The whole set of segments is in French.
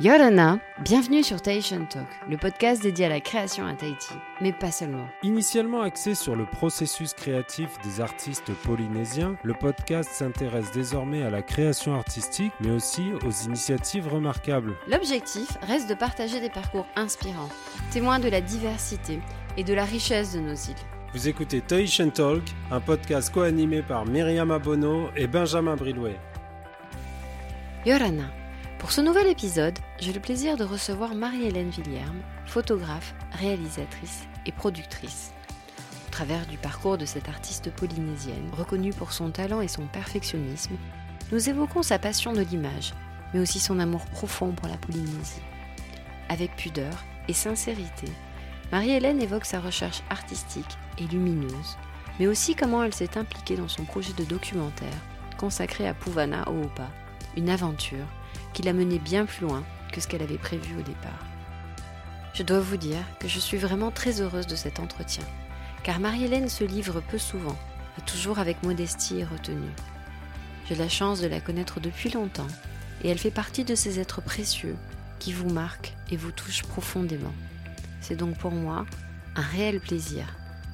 Yorana, bienvenue sur Tahitian Talk, le podcast dédié à la création à Tahiti, mais pas seulement. Initialement axé sur le processus créatif des artistes polynésiens, le podcast s'intéresse désormais à la création artistique, mais aussi aux initiatives remarquables. L'objectif reste de partager des parcours inspirants, témoins de la diversité et de la richesse de nos îles. Vous écoutez Tahitian Talk, un podcast co-animé par Myriam Abono et Benjamin Bridway. Yorana. Pour ce nouvel épisode, j'ai le plaisir de recevoir Marie-Hélène Villerme, photographe, réalisatrice et productrice. Au travers du parcours de cette artiste polynésienne, reconnue pour son talent et son perfectionnisme, nous évoquons sa passion de l'image, mais aussi son amour profond pour la Polynésie. Avec pudeur et sincérité, Marie-Hélène évoque sa recherche artistique et lumineuse, mais aussi comment elle s'est impliquée dans son projet de documentaire consacré à Puvana Oopa, une aventure qui l'a menée bien plus loin que ce qu'elle avait prévu au départ. Je dois vous dire que je suis vraiment très heureuse de cet entretien, car Marie-Hélène se livre peu souvent, toujours avec modestie et retenue. J'ai la chance de la connaître depuis longtemps, et elle fait partie de ces êtres précieux qui vous marquent et vous touchent profondément. C'est donc pour moi un réel plaisir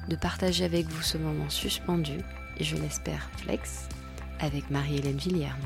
de partager avec vous ce moment suspendu, et je l'espère flex, avec Marie-Hélène Villierne.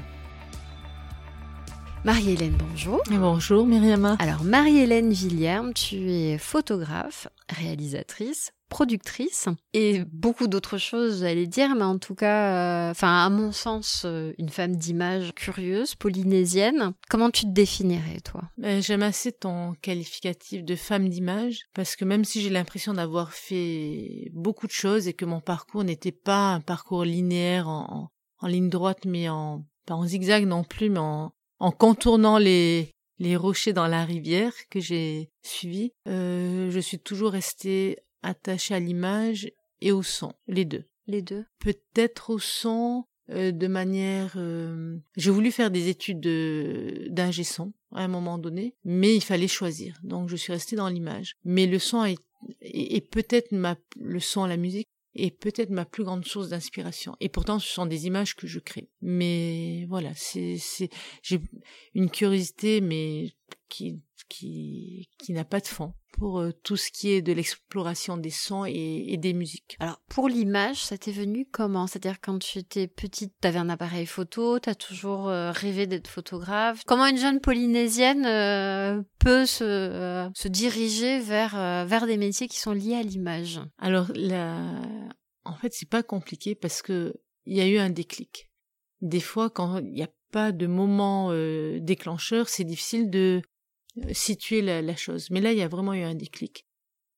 Marie-Hélène, bonjour. Bonjour Myriam. Alors Marie-Hélène Villierne, tu es photographe, réalisatrice, productrice et beaucoup d'autres choses, j'allais dire, mais en tout cas, euh, enfin à mon sens, euh, une femme d'image curieuse, polynésienne. Comment tu te définirais, toi? Ben, J'aime assez ton qualificatif de femme d'image parce que même si j'ai l'impression d'avoir fait beaucoup de choses et que mon parcours n'était pas un parcours linéaire en, en, en ligne droite, mais en pas en zigzag non plus, mais en, en contournant les, les rochers dans la rivière que j'ai suivi, euh, je suis toujours restée attachée à l'image et au son, les deux. Les deux. Peut-être au son euh, de manière. Euh... J'ai voulu faire des études d'ingé son à un moment donné, mais il fallait choisir. Donc je suis restée dans l'image. Mais le son est, et peut-être ma le son, la musique est peut-être ma plus grande source d'inspiration. Et pourtant, ce sont des images que je crée. Mais voilà, c'est, c'est, j'ai une curiosité, mais qui, qui, qui n'a pas de fond pour euh, tout ce qui est de l'exploration des sons et, et, des musiques. Alors, pour l'image, ça t'est venu comment? C'est-à-dire, quand tu étais petite, t'avais un appareil photo, t'as toujours euh, rêvé d'être photographe. Comment une jeune polynésienne euh, peut se, euh, se diriger vers, euh, vers des métiers qui sont liés à l'image? Alors, la... en fait, c'est pas compliqué parce que il y a eu un déclic. Des fois, quand il n'y a pas de moment euh, déclencheur, c'est difficile de situer la, la, chose. Mais là, il y a vraiment eu un déclic.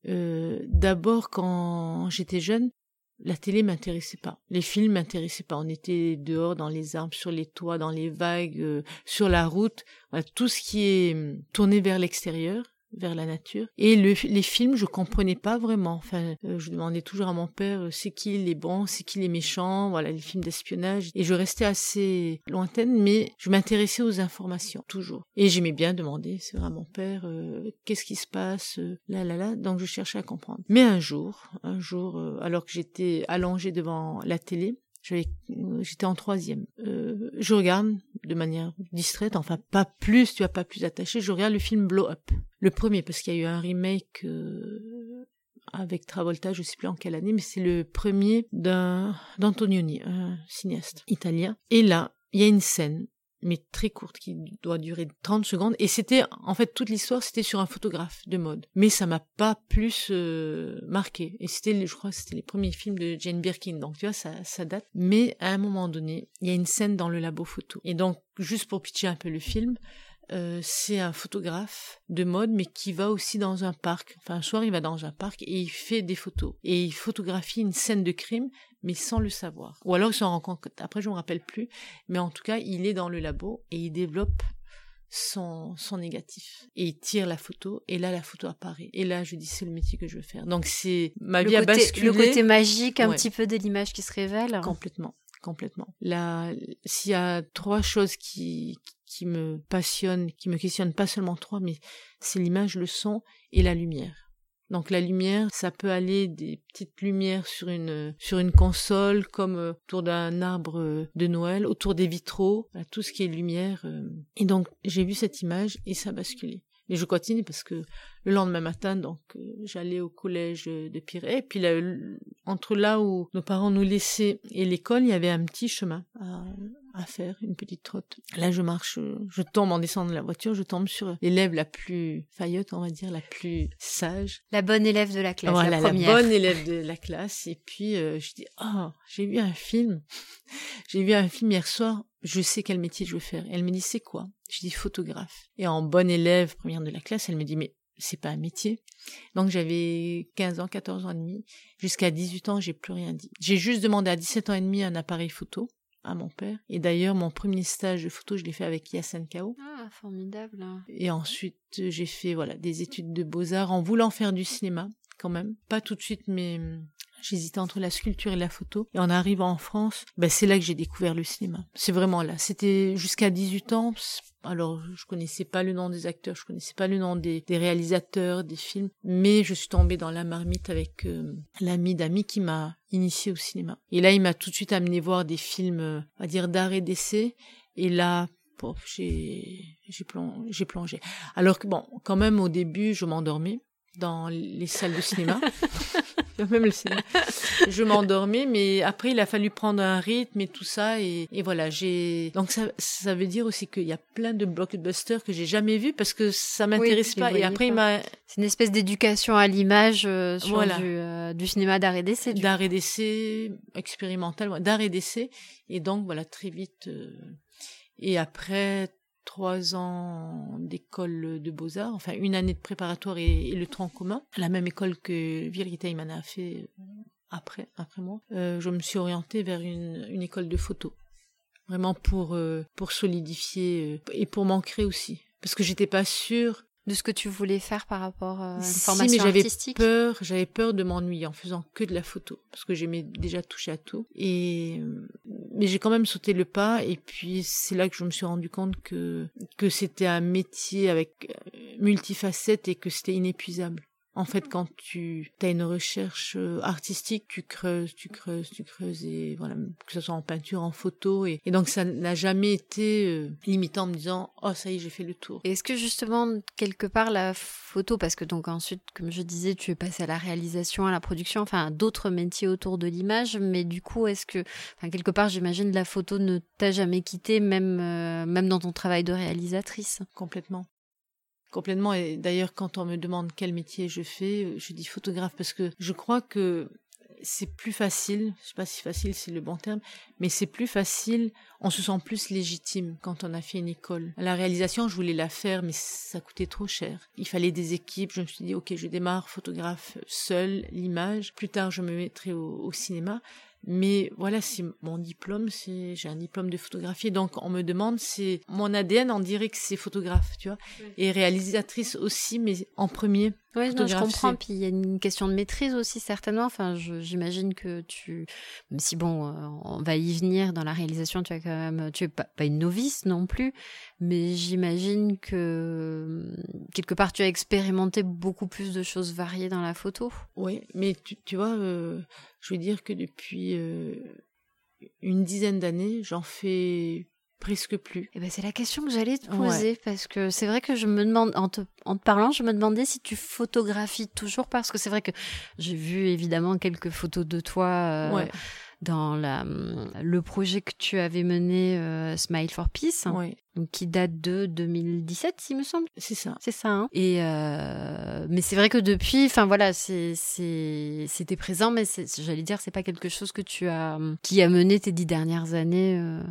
Euh, D'abord, quand j'étais jeune, la télé m'intéressait pas. Les films m'intéressaient pas. On était dehors dans les arbres, sur les toits, dans les vagues, euh, sur la route. Voilà, tout ce qui est hum, tourné vers l'extérieur vers la nature. Et le, les films, je comprenais pas vraiment. Enfin, euh, je demandais toujours à mon père, euh, c'est qui les bons, c'est qui les méchants, voilà, les films d'espionnage. Et je restais assez lointaine, mais je m'intéressais aux informations, toujours. Et j'aimais bien demander, c'est vrai, à mon père, euh, qu'est-ce qui se passe, euh, là, là, là. Donc je cherchais à comprendre. Mais un jour, un jour, euh, alors que j'étais allongée devant la télé, j'étais en troisième. Euh, je regarde de manière distraite, enfin pas plus, tu as pas plus attaché, je regarde le film Blow Up. Le premier, parce qu'il y a eu un remake euh, avec Travolta, je sais plus en quelle année, mais c'est le premier d'Antonioni, un cinéaste italien. Et là, il y a une scène mais très courte, qui doit durer 30 secondes. Et c'était, en fait, toute l'histoire, c'était sur un photographe de mode. Mais ça m'a pas plus euh, marqué. Et c'était, je crois, c'était les premiers films de Jane Birkin. Donc, tu vois, ça, ça date. Mais à un moment donné, il y a une scène dans le labo photo. Et donc, juste pour pitcher un peu le film, euh, c'est un photographe de mode, mais qui va aussi dans un parc. Enfin, un soir, il va dans un parc et il fait des photos. Et il photographie une scène de crime, mais sans le savoir. Ou alors il s'en rend compte. Après, je me rappelle plus. Mais en tout cas, il est dans le labo et il développe son, son négatif. Et il tire la photo, et là, la photo apparaît. Et là, je dis, c'est le métier que je veux faire. Donc, c'est ma le vie côté, a basculé. Le côté magique, un Ouais. petit peu de l'image qui se révèle. Complètement. Complètement. Là, s'il y a trois choses qui, qui me passionnent, qui me questionnent, pas seulement trois, mais c'est l'image, le son et la lumière. Donc la lumière, ça peut aller des petites lumières sur une sur une console, comme euh, autour d'un arbre euh, de Noël, autour des vitraux, tout ce qui est lumière. euh. Et donc j'ai vu cette image et ça a basculé. Mais je continue parce que le lendemain matin, donc euh, j'allais au collège de Pirée. Et puis là, entre là où nos parents nous laissaient et l'école, il y avait un petit chemin à, à faire, une petite trotte. Là, je marche, je tombe en descendant de la voiture, je tombe sur l'élève la plus faillotte, on va dire, la plus sage. La bonne élève de la classe, voilà, la la, première. bonne élève de la classe. Et puis, euh, je dis, oh, j'ai vu un film. j'ai vu un film hier soir. Je sais quel métier je veux faire. Et elle me dit, c'est quoi? Je dis, photographe. Et en bonne élève première de la classe, elle me dit, mais c'est pas un métier. Donc j'avais 15 ans, 14 ans et demi. Jusqu'à 18 ans, j'ai plus rien dit. J'ai juste demandé à 17 ans et demi un appareil photo à mon père. Et d'ailleurs, mon premier stage de photo, je l'ai fait avec Yassine Kao. Ah, formidable. Et ensuite, j'ai fait voilà des études de beaux-arts en voulant faire du cinéma quand même. Pas tout de suite, mais j'hésitais entre la sculpture et la photo. Et en arrivant en France, ben, c'est là que j'ai découvert le cinéma. C'est vraiment là. C'était jusqu'à 18 ans. Alors, je connaissais pas le nom des acteurs, je connaissais pas le nom des, réalisateurs, des films, mais je suis tombée dans la marmite avec euh, l'ami d'amis qui m'a initiée au cinéma. Et là, il m'a tout de suite amené voir des films, euh, on va dire, d'art et d'essai. Et là, bon, j'ai plong- j'ai plongé. Alors que bon, quand même au début, je m'endormais dans les salles de cinéma. même le cinéma. Je m'endormais, mais après il a fallu prendre un rythme et tout ça et, et voilà j'ai donc ça ça veut dire aussi qu'il y a plein de blockbusters que j'ai jamais vus parce que ça m'intéresse pas et après il pas. m'a C'est une espèce d'éducation à l'image euh, sur Voilà. du, euh, du cinéma d'art et d'essai. et d'essai expérimental, et d'essai. Et donc, voilà, très vite. euh, et après trois ans d'école de beaux-arts, enfin une année de préparatoire et, le tronc commun, la même école que Virgita Imana a fait euh, après, après moi, euh, je me suis orientée vers une, une école de photo. Vraiment pour, euh, pour solidifier et pour m'ancrer aussi. Parce que j'étais pas sûre de ce que tu voulais faire par rapport à une Si, formation mais j'avais peur, j'avais peur de m'ennuyer en faisant que de la photo parce que j'aimais déjà toucher à tout. Et euh, mais j'ai quand même sauté le pas et puis c'est là que je me suis rendu compte que que c'était un métier avec euh, multifacette et que c'était inépuisable. En fait, quand tu as une recherche euh, artistique, tu creuses, tu creuses, tu creuses, et voilà, que ce soit en peinture, en photo, et, et donc ça n'a jamais été euh, limitant en me disant, oh ça y est, j'ai fait le tour. Est-ce que justement, quelque part, la photo, parce que donc ensuite, comme je disais, tu es passé à la réalisation, à la production, enfin à d'autres métiers autour de l'image, mais du coup, est-ce que, enfin quelque part, j'imagine la photo ne t'a jamais quitté, même euh, même dans ton travail de réalisatrice? Complètement. Complètement. Et d'ailleurs, quand on me demande quel métier je fais, je dis photographe parce que je crois que c'est plus facile. Je sais pas si facile c'est le bon terme, mais c'est plus facile. On se sent plus légitime quand on a fait une école. La réalisation, je voulais la faire, mais ça coûtait trop cher. Il fallait des équipes. Je me suis dit, ok, je démarre photographe seul, l'image. Plus tard, je me mettrai au cinéma. Mais voilà, c'est mon diplôme, c'est j'ai un diplôme de photographie, donc on me demande, c'est mon ADN, on dirait que c'est photographe, tu vois, et réalisatrice aussi, mais en premier. Oui, je comprends. Puis il y a une question de maîtrise aussi certainement. Enfin, j'imagine que tu, même si bon, euh, on va y venir dans la réalisation, tu as quand même, tu es pas, pas une novice non plus, mais j'imagine que euh, quelque part tu as expérimenté beaucoup plus de choses variées dans la photo. Oui, mais tu, tu vois, euh, je veux dire que depuis euh, une dizaine d'années, j'en fais presque plus. Et ben c'est la question que j'allais te Ouais. poser parce que c'est vrai que je me demande en te, en te parlant, je me demandais si tu photographies toujours parce que c'est vrai que j'ai vu évidemment quelques photos de toi. euh, ouais, dans la, le projet que tu avais mené euh, Smile for Peace, donc qui date de 2017, il me semble. c'est ça. C'est ça. Hein Et euh, mais c'est vrai que depuis, enfin voilà, c'était présent, mais j'allais dire c'est pas quelque chose que tu as qui a mené tes dix dernières années. euh.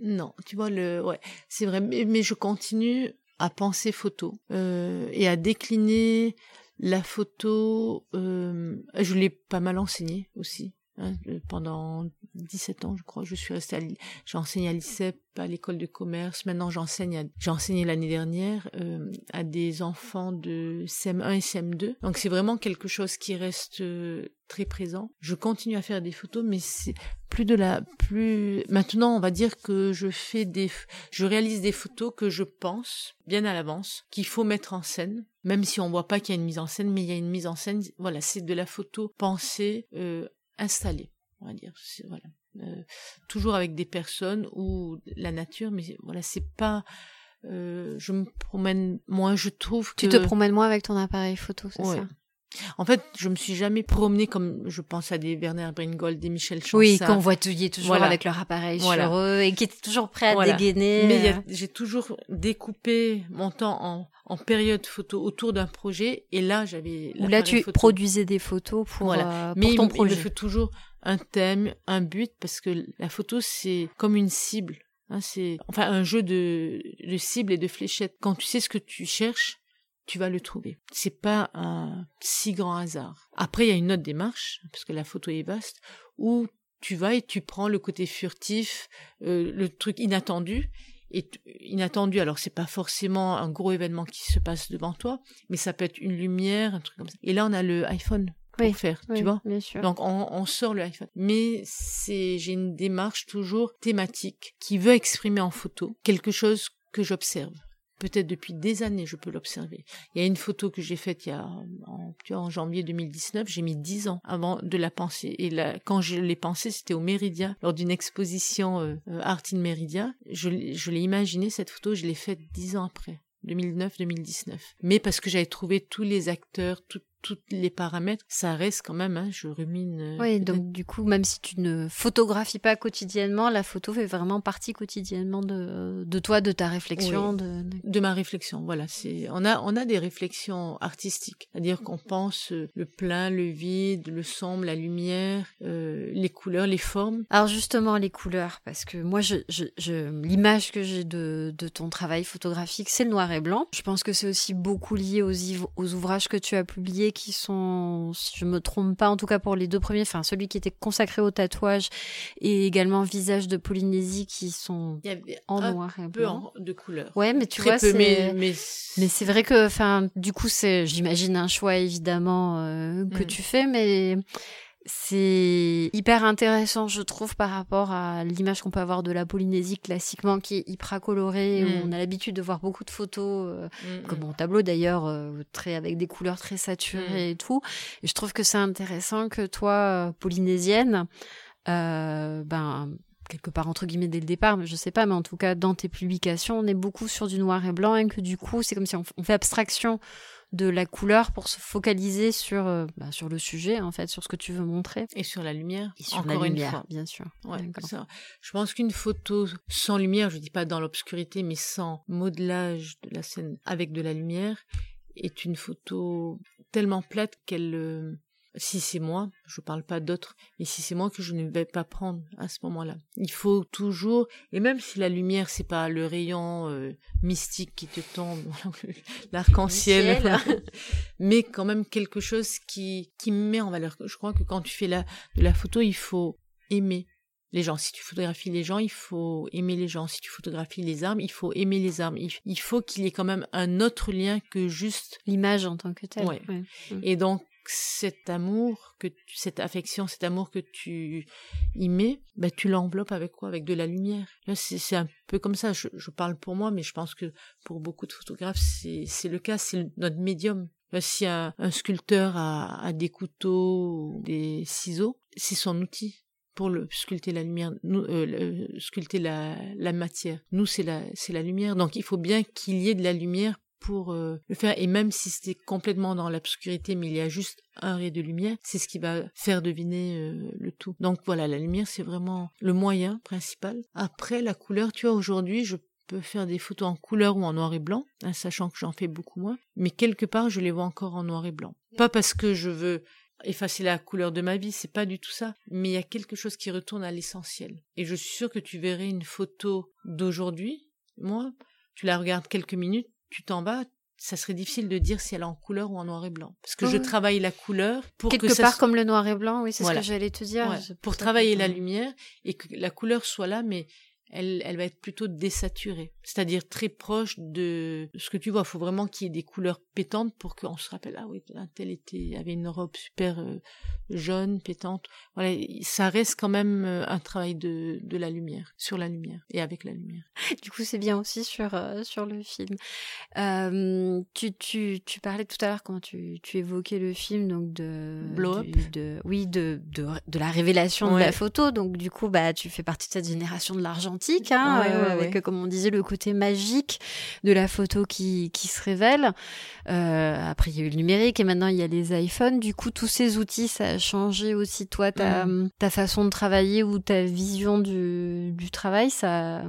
Non, tu vois, le, ouais, c'est vrai, mais, mais je continue à penser photo et à décliner la photo. Euh, je l'ai pas mal enseigné aussi. Hein, euh, pendant 17 ans, je crois, je suis restée à j'ai enseigné à l'ICEP, à l'école de commerce. Maintenant, j'enseigne, j'ai enseigné l'année dernière euh, à des enfants de CM1 et CM2. Donc, c'est vraiment quelque chose qui reste euh, très présent. Je continue à faire des photos, mais c'est plus de la, plus, maintenant, on va dire que je fais des, je réalise des photos que je pense bien à l'avance, qu'il faut mettre en scène. Même si on voit pas qu'il y a une mise en scène, mais il y a une mise en scène. Voilà, c'est de la photo pensée, euh, installé, on va dire. Voilà. Euh, toujours avec des personnes ou la nature, mais voilà, c'est pas. Euh, je me promène moins, je trouve que. Tu te promènes moins avec ton appareil photo, c'est ça? En fait, je me suis jamais promenée comme je pense à des Bernard Bringold, des Michel Chancel. Oui, qu'on voit toujours avec leur appareil sur eux et qui étaient toujours prêts à dégainer. Mais euh. j'ai toujours découpé mon temps en, en période photo autour d'un projet et là j'avais. Là, tu produisais des photos pour, voilà. Euh, Mais ton projet. il me toujours un thème, un but parce que la photo c'est comme une cible. Hein, c'est enfin un jeu de, de cible et de fléchettes. Quand tu sais ce que tu cherches, tu vas le trouver. C'est pas un si grand hasard. Après, il y a une autre démarche, parce que la photo est vaste, où tu vas et tu prends le côté furtif, euh, le truc inattendu. Et inattendu, alors c'est pas forcément un gros événement qui se passe devant toi, mais ça peut être une lumière, un truc comme ça. Et là, on a le iPhone pour faire, tu vois. Bien sûr. Donc on, on, sort le iPhone. Mais c'est j'ai une démarche toujours thématique qui veut exprimer en photo quelque chose que j'observe peut-être depuis des années, je peux l'observer. Il y a une photo que j'ai faite il y a en, en janvier 2019, j'ai mis dix ans avant de la penser. Et là, quand je l'ai pensée, c'était au Méridien, lors d'une exposition euh, Art in Méridien. Je, je l'ai imaginé, cette photo, je l'ai faite dix ans après. 2009-2019. Mais parce que j'avais trouvé tous les acteurs, tout, tous les paramètres, ça reste quand même, hein, je rumine. Euh, oui, donc du coup, même si tu ne photographies pas quotidiennement, la photo fait vraiment partie quotidiennement de, de toi, de ta réflexion. De, de... ma réflexion, voilà. C'est, on a, on a des réflexions artistiques, c'est-à-dire qu'on pense euh, le plein, le vide, le sombre, la lumière, euh, les couleurs, les formes. Alors justement, les couleurs, parce que moi, je, je, je l'image que j'ai de, de ton travail photographique, c'est le noir et blanc. Je pense que c'est aussi beaucoup lié aux, aux ouvrages que tu as publiés qui sont, si je me trompe pas, en tout cas pour les deux premiers, enfin celui qui était consacré au tatouage et également Visage de Polynésie qui sont en noir et blanc. de couleur. Ouais, mais tu vois, mais... c'est vrai que, enfin, du coup, c'est, j'imagine un choix évidemment euh, que mm. tu fais, mais c'est hyper intéressant, je trouve, par rapport à l'image qu'on peut avoir de la Polynésie classiquement, qui est hyper colorée, où mm. on a l'habitude de voir beaucoup de photos, euh, mm, comme mm. mon tableau d'ailleurs, euh, très avec des couleurs très saturées et tout. Et je trouve que c'est intéressant que toi, euh, polynésienne, ben quelque part entre guillemets dès le départ, mais je sais pas, mais en tout cas dans tes publications, on est beaucoup sur du noir et blanc et que du coup c'est comme si on fait abstraction de la couleur pour se focaliser sur euh, bah, sur le sujet en fait, sur ce que tu veux montrer et sur la lumière. Et sur Encore la lumière, une fois. bien sûr. Ouais, Je pense qu'une photo sans lumière, je dis pas dans l'obscurité, mais sans modelage de la scène avec de la lumière, est une photo tellement plate qu'elle euh, si c'est moi, je parle pas d'autres, mais si c'est moi que je ne vais pas prendre à ce moment-là. Il faut toujours, et même si la lumière c'est pas le rayon euh, mystique qui te tombe, l'arc-en-ciel, mais quand même quelque chose qui qui met en valeur. Je crois que quand tu fais la de la photo, il faut aimer les gens. Si tu photographies les gens, il faut aimer les gens. Si tu photographies les armes, il faut aimer les armes. Il, faut qu'il y ait quand même un autre lien que juste l'image en tant que telle. Ouais. Et donc cet amour que cette affection, cet amour que tu y mets, bah, tu l'enveloppes avec quoi? Avec de la lumière. c'est un peu comme ça. Je, parle pour moi, mais je pense que pour beaucoup de photographes, c'est le cas. C'est notre médium. si un, sculpteur a, des couteaux ou des ciseaux, c'est son outil pour sculpter la lumière, euh, sculpter la, matière. Nous, c'est c'est la lumière. Donc, il faut bien qu'il y ait de la lumière pour euh, le faire. Et même si c'était complètement dans l'obscurité, mais il y a juste un ray de lumière, c'est ce qui va faire deviner euh, le tout. Donc voilà, la lumière, c'est vraiment le moyen principal. Après, la couleur, tu vois, aujourd'hui, je peux faire des photos en couleur ou en noir et blanc, hein, sachant que j'en fais beaucoup moins, mais quelque part, je les vois encore en noir et blanc. Pas parce que je veux effacer la couleur de ma vie, c'est pas du tout ça, mais il y a quelque chose qui retourne à l'essentiel. Et je suis sûre que tu verrais une photo d'aujourd'hui, moi, tu la regardes quelques minutes, tu t'en vas, ça serait difficile de dire si elle est en couleur ou en noir et blanc. Parce que je oui. travaille la couleur pour Quelque que ça part se- comme le noir et blanc, oui, c'est Voilà. ce que j'allais te dire. Ouais, pour que- travailler la lumière et que la couleur soit là, mais elle, elle va être plutôt désaturée. C'est-à-dire très proche de ce que tu vois. Il faut vraiment qu'il y ait des couleurs pétantes pour qu'on se rappelle, ah oui, un tel était, avait une robe super euh, jaune, pétante. Voilà, ça reste quand même euh, un travail de, de la lumière, sur la lumière et avec la lumière. Du coup, c'est bien aussi sur, euh, sur le film. Euh, tu, tu, tu parlais tout à l'heure quand tu, tu évoquais le film, donc de. Blow du- de, oui, de, de, de la révélation de la photo. Donc, du coup, bah, tu fais partie de cette génération de hein, Ouais, ouais, euh, ouais. avec, comme on disait, le côté magique de la photo qui, qui se révèle. Euh, après, il y a eu le numérique et maintenant, il y a les iPhones. Du coup, tous ces outils, ça a changé aussi, toi, ta, Mm. ta façon de travailler ou ta vision du, du travail. Ça,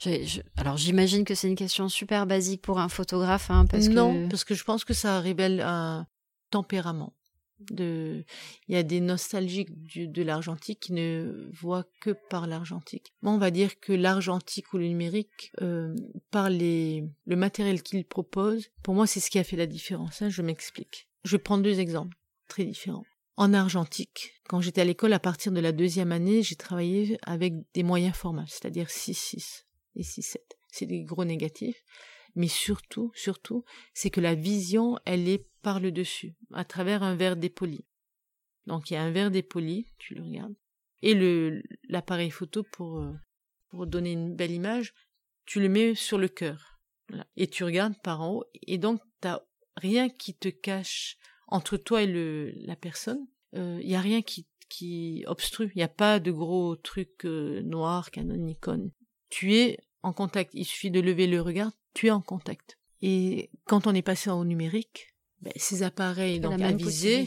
je- alors j'imagine que c'est une question super basique pour un photographe, hein, parce non, que parce que je pense que ça révèle un tempérament. De, il y a des nostalgiques du- de l'argentique qui ne voient que par l'argentique. Moi, on va dire que l'argentique ou le numérique, euh, par les, le matériel qu'il propose, pour moi, c'est ce qui a fait la différence. hein, je m'explique. Je vais prendre deux exemples très différents. En argentique, quand j'étais à l'école, à partir de la deuxième année, j'ai travaillé avec des moyens formats, c'est-à-dire 6-6 et 6-7. C'est des gros négatifs. Mais surtout, surtout, c'est que la vision, elle est par le dessus, à travers un verre dépoli. Donc il y a un verre dépoli, tu le regardes, et le l'appareil photo pour euh, pour donner une belle image, tu le mets sur le cœur, Voilà. et tu regardes par en haut, et donc t'as rien qui te cache entre toi et le la personne. Il y a rien qui qui obstrue. Il n'y a pas de gros trucs euh, noirs, Canon, Nikon. Tu es en contact. Il suffit de lever le regard, tu es en contact. Et quand on est passé au numérique, ben, ces appareils donc avisés,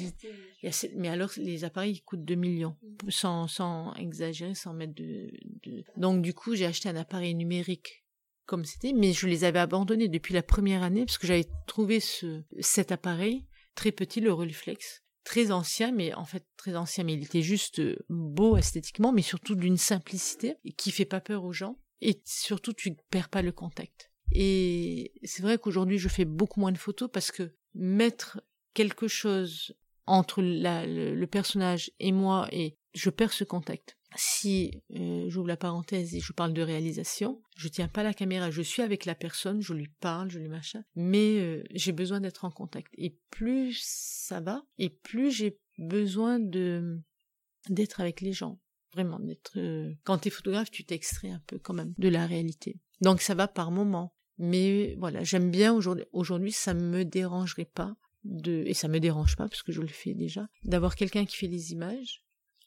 mais alors les appareils ils coûtent 2 millions, sans, sans exagérer, sans mettre de, de... Donc du coup j'ai acheté un appareil numérique comme c'était, mais je les avais abandonnés depuis la première année parce que j'avais trouvé ce, cet appareil très petit, le Rolleiflex, très ancien, mais en fait très ancien, mais il était juste euh, beau esthétiquement, mais surtout d'une simplicité qui fait pas peur aux gens. Et surtout, tu ne perds pas le contact. Et c'est vrai qu'aujourd'hui, je fais beaucoup moins de photos parce que mettre quelque chose entre le, personnage et moi, et je perds ce contact. Si euh, j'ouvre la parenthèse et je parle de réalisation, je tiens pas la caméra, je suis avec la personne, je lui parle, je lui machin, mais euh, j'ai besoin d'être en contact. Et plus ça va, et plus j'ai besoin d'être avec les gens, vraiment d'être. euh, Quand t'es photographe, tu t'extrais un peu quand même de la réalité. Donc ça va par moment. Mais voilà, j'aime bien aujourd'hui. Aujourd'hui, ça me dérangerait pas de et ça me dérange pas parce que je le fais déjà d'avoir quelqu'un qui fait les images,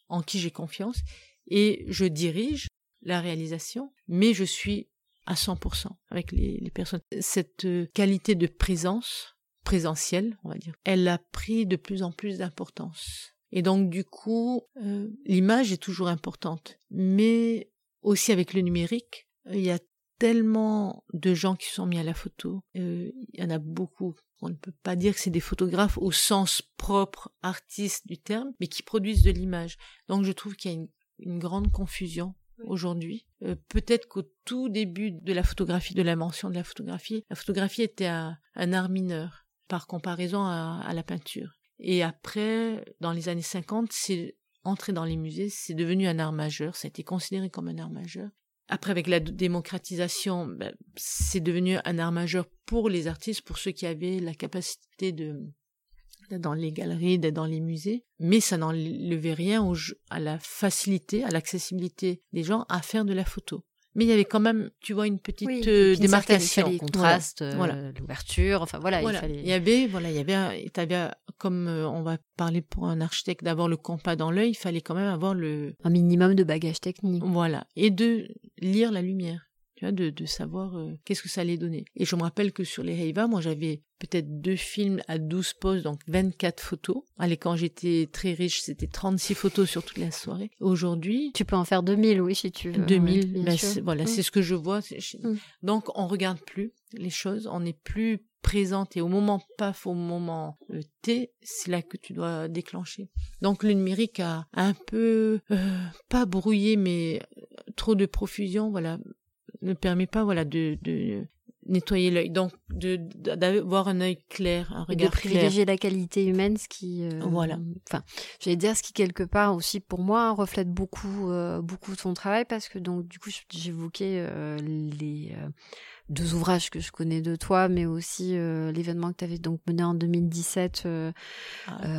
en qui j'ai confiance et je dirige la réalisation, mais je suis à 100% avec les, personnes. Cette euh, qualité de présence présentielle, on va dire, elle a pris de plus en plus d'importance. Et donc du coup, euh, l'image est toujours importante, mais aussi avec le numérique, il y a tellement de gens qui sont mis à la photo. Euh, il y en a beaucoup. On ne peut pas dire que c'est des photographes au sens propre, artiste du terme, mais qui produisent de l'image. Donc je trouve qu'il y a une, une grande confusion aujourd'hui. Euh, Peut-être qu'au tout début de la photographie, de l'invention de la photographie, la photographie était un, un art mineur par comparaison à, à la peinture. Et après, dans les années 50, c'est entré dans les musées, c'est devenu un art majeur, ça a été considéré comme un art majeur. Après, avec la démocratisation, ben, c'est devenu un art majeur pour les artistes, pour ceux qui avaient la capacité de dans les galeries, dans les musées, mais ça n'enlevait rien au, à la facilité, à l'accessibilité des gens à faire de la photo. Mais il y avait quand même, tu vois, une petite Oui, euh, une certaine- démarcation. il fallait contraste, euh, Voilà. l'ouverture, enfin voilà, Voilà. il fallait. Il y avait, voilà, il y avait, un- t'avais, comme euh, on va parler pour un architecte, d'avoir le compas dans l'œil, il fallait quand même avoir le, un minimum de bagage technique. voilà, et de lire la lumière, tu vois, de, de savoir euh, qu'est-ce que ça allait donner. Et je me rappelle que sur les Heiva, moi j'avais peut-être deux films à 12 poses, donc 24 photos. Allez, quand j'étais très riche, c'était 36 photos sur toute la soirée. Aujourd'hui, Tu peux en faire 2000, oui, si tu veux. 2000, ouais, bien ben, sûr. c'est- voilà, Mm. c'est ce que je vois. Mm. Donc, on regarde plus les choses, on n'est plus présente et au moment paf, au moment euh, T, c'est là que tu dois déclencher. Donc, le numérique a un peu, euh, pas brouillé, mais euh, trop de profusion, voilà, ne permet pas, voilà, de, de nettoyer l'œil, donc de d'avoir un œil clair, un regard de privilégier clair. la qualité humaine, ce qui euh, Voilà. Enfin, j'allais dire ce qui quelque part aussi pour moi reflète beaucoup euh, beaucoup ton travail parce que donc du coup j'évoquais euh, les euh, deux ouvrages que je connais de toi, mais aussi euh, l'événement que tu avais donc mené en 2017. euh, Ah, euh,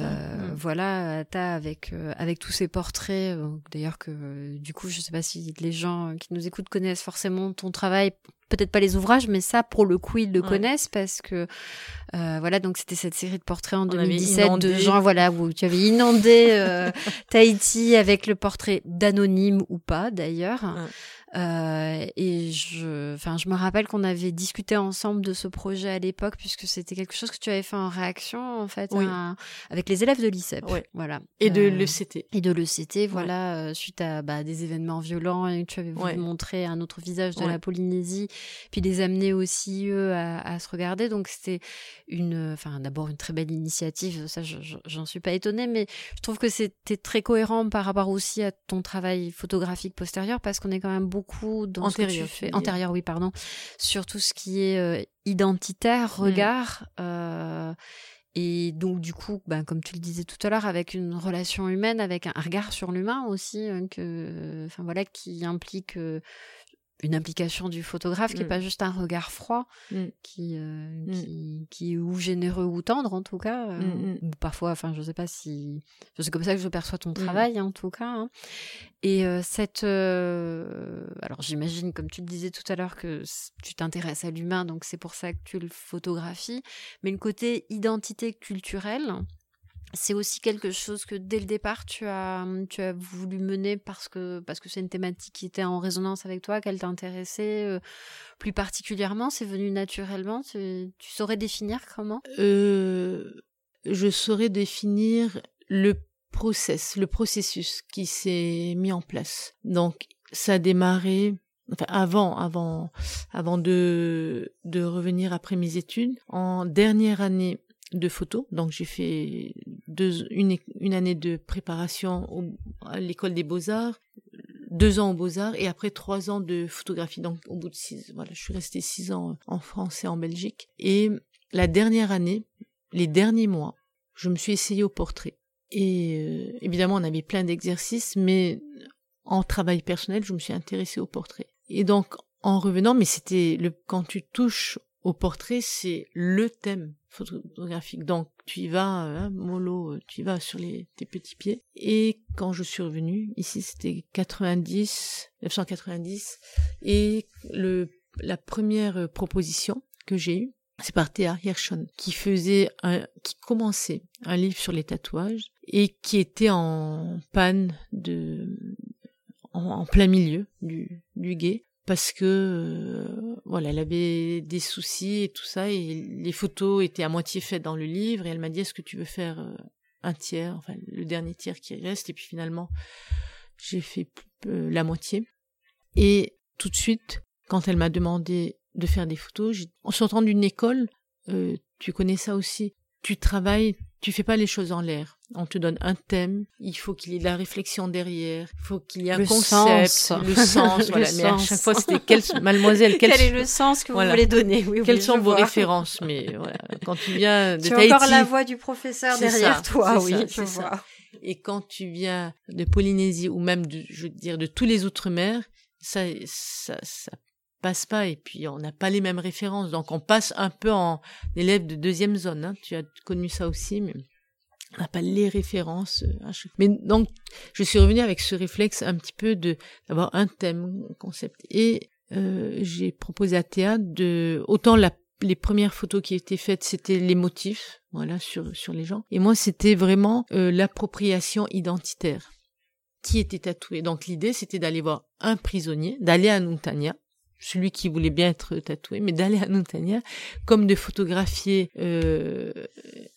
attends. voilà, t'as avec euh, avec tous ces portraits. euh, D'ailleurs que du coup, je sais pas si les gens qui nous écoutent connaissent forcément ton travail. Peut-être pas les ouvrages, mais ça, pour le coup, ils le Ouais. connaissent parce que euh, voilà. Donc c'était cette série de portraits en On avait 2017 de gens, voilà, où tu avais inondé euh, Tahiti avec le portrait d'anonyme ou pas, d'ailleurs. Ouais. Euh, et je, enfin, je me rappelle qu'on avait discuté ensemble de ce projet à l'époque puisque c'était quelque chose que tu avais fait en réaction en fait Oui. à- avec les élèves de l'ICEP. Ouais. Voilà. Et de Euh, l'ECT. et de l'ECT, voilà, euh, suite à bah, des événements violents et tu avais voulu Ouais. montrer un autre visage de la Polynésie, puis les amener aussi eux à, à se regarder. Donc c'était une, enfin d'abord une très belle initiative, ça je- je- j'en suis pas étonnée, mais je trouve que c'était très cohérent par rapport aussi à ton travail photographique postérieur parce qu'on est quand même beaucoup dans ce que Antérieur, tu fais, antérieur, oui, pardon, sur tout ce qui est euh, identitaire, Mm. regard. euh, et donc, du coup, ben, comme tu le disais tout à l'heure, avec une relation humaine, avec un regard sur l'humain aussi, hein, que, enfin voilà, qui implique euh, une implication du photographe, qui est Mm. pas juste un regard froid, Mm. qui, euh, Mm. qui, qui est ou généreux ou tendre en tout cas, euh, ou parfois, enfin, je sais pas si, c'est comme ça que je perçois ton travail en tout cas. hein. Et euh, cette, alors j'imagine, comme tu le disais tout à l'heure, que tu t'intéresses à l'humain, donc c'est pour ça que tu le photographies. Mais le côté identité culturelle, c'est aussi quelque chose que dès le départ tu as, tu as voulu mener parce que parce que c'est une thématique qui était en résonance avec toi, qu'elle t'intéressait euh, plus particulièrement. C'est venu naturellement. Tu, saurais définir comment? Euh, je saurais définir le process, le processus qui s'est mis en place. Donc, ça a démarré, enfin, avant, avant, avant de, de revenir après mes études, en dernière année de photo. Donc, j'ai fait deux, une, une année de préparation au- à l'école des beaux-arts, deux ans aux beaux-arts et après trois ans de photographie. Donc, au bout de six, voilà, je suis restée six ans en France et en Belgique. Et la dernière année, les derniers mois, je me suis essayée au portrait. Et euh, évidemment, on avait plein d'exercices, mais en travail personnel, je me suis intéressée au portrait. Et donc, en revenant, mais c'était le quand tu touches au portrait, c'est le thème photographique. Donc, tu y vas, hein, mollo, tu y vas sur les, tes petits pieds. Et quand je suis revenue, ici c'était 90, 990, et le, la première proposition que j'ai eue, c'est par Théa Hirschon, qui faisait un, qui commençait un livre sur les tatouages et qui était en panne de, en, en plein milieu du, du guet parce que euh, voilà, elle avait des soucis et tout ça et les photos étaient à moitié faites dans le livre et elle m'a dit est-ce que tu veux faire euh, un tiers, enfin le dernier tiers qui reste? Et puis finalement j'ai fait la moitié et tout de suite quand elle m'a demandé de faire des photos, en sortant d'une école, euh, tu connais ça aussi, tu travailles, tu fais pas les choses en l'air. On te donne un thème, il faut qu'il y ait de la réflexion derrière, il faut qu'il y ait un Le concept, sens. le sens, Le voilà. Mais à chaque fois, c'était quelle, mademoiselle, quelle, Quel est le sens que voilà. vous voulez donner? Oui, quelles sont vos vois. références? Mais voilà, quand tu viens de Tu as Tahiti, encore la voix du professeur derrière ça, toi, oui, ça, c'est et quand tu viens de Polynésie ou même de, je veux dire, de tous les outre-mer, ça, ça, ça passe pas et puis on n'a pas les mêmes références. Donc on passe un peu en élève de deuxième zone. Hein. Tu as connu ça aussi, mais on n'a pas les références. euh, Mais donc je suis revenue avec ce réflexe un petit peu de d'avoir un thème, un concept. Et euh, j'ai proposé à Théa de autant la les premières photos qui étaient faites, c'était les motifs, voilà, sur sur les gens. Et moi, c'était vraiment euh, l'appropriation identitaire qui était tatoué. Donc l'idée, c'était d'aller voir un prisonnier, d'aller à Nuntania, celui qui voulait bien être tatoué, mais d'aller à Nuntania, comme de photographier euh,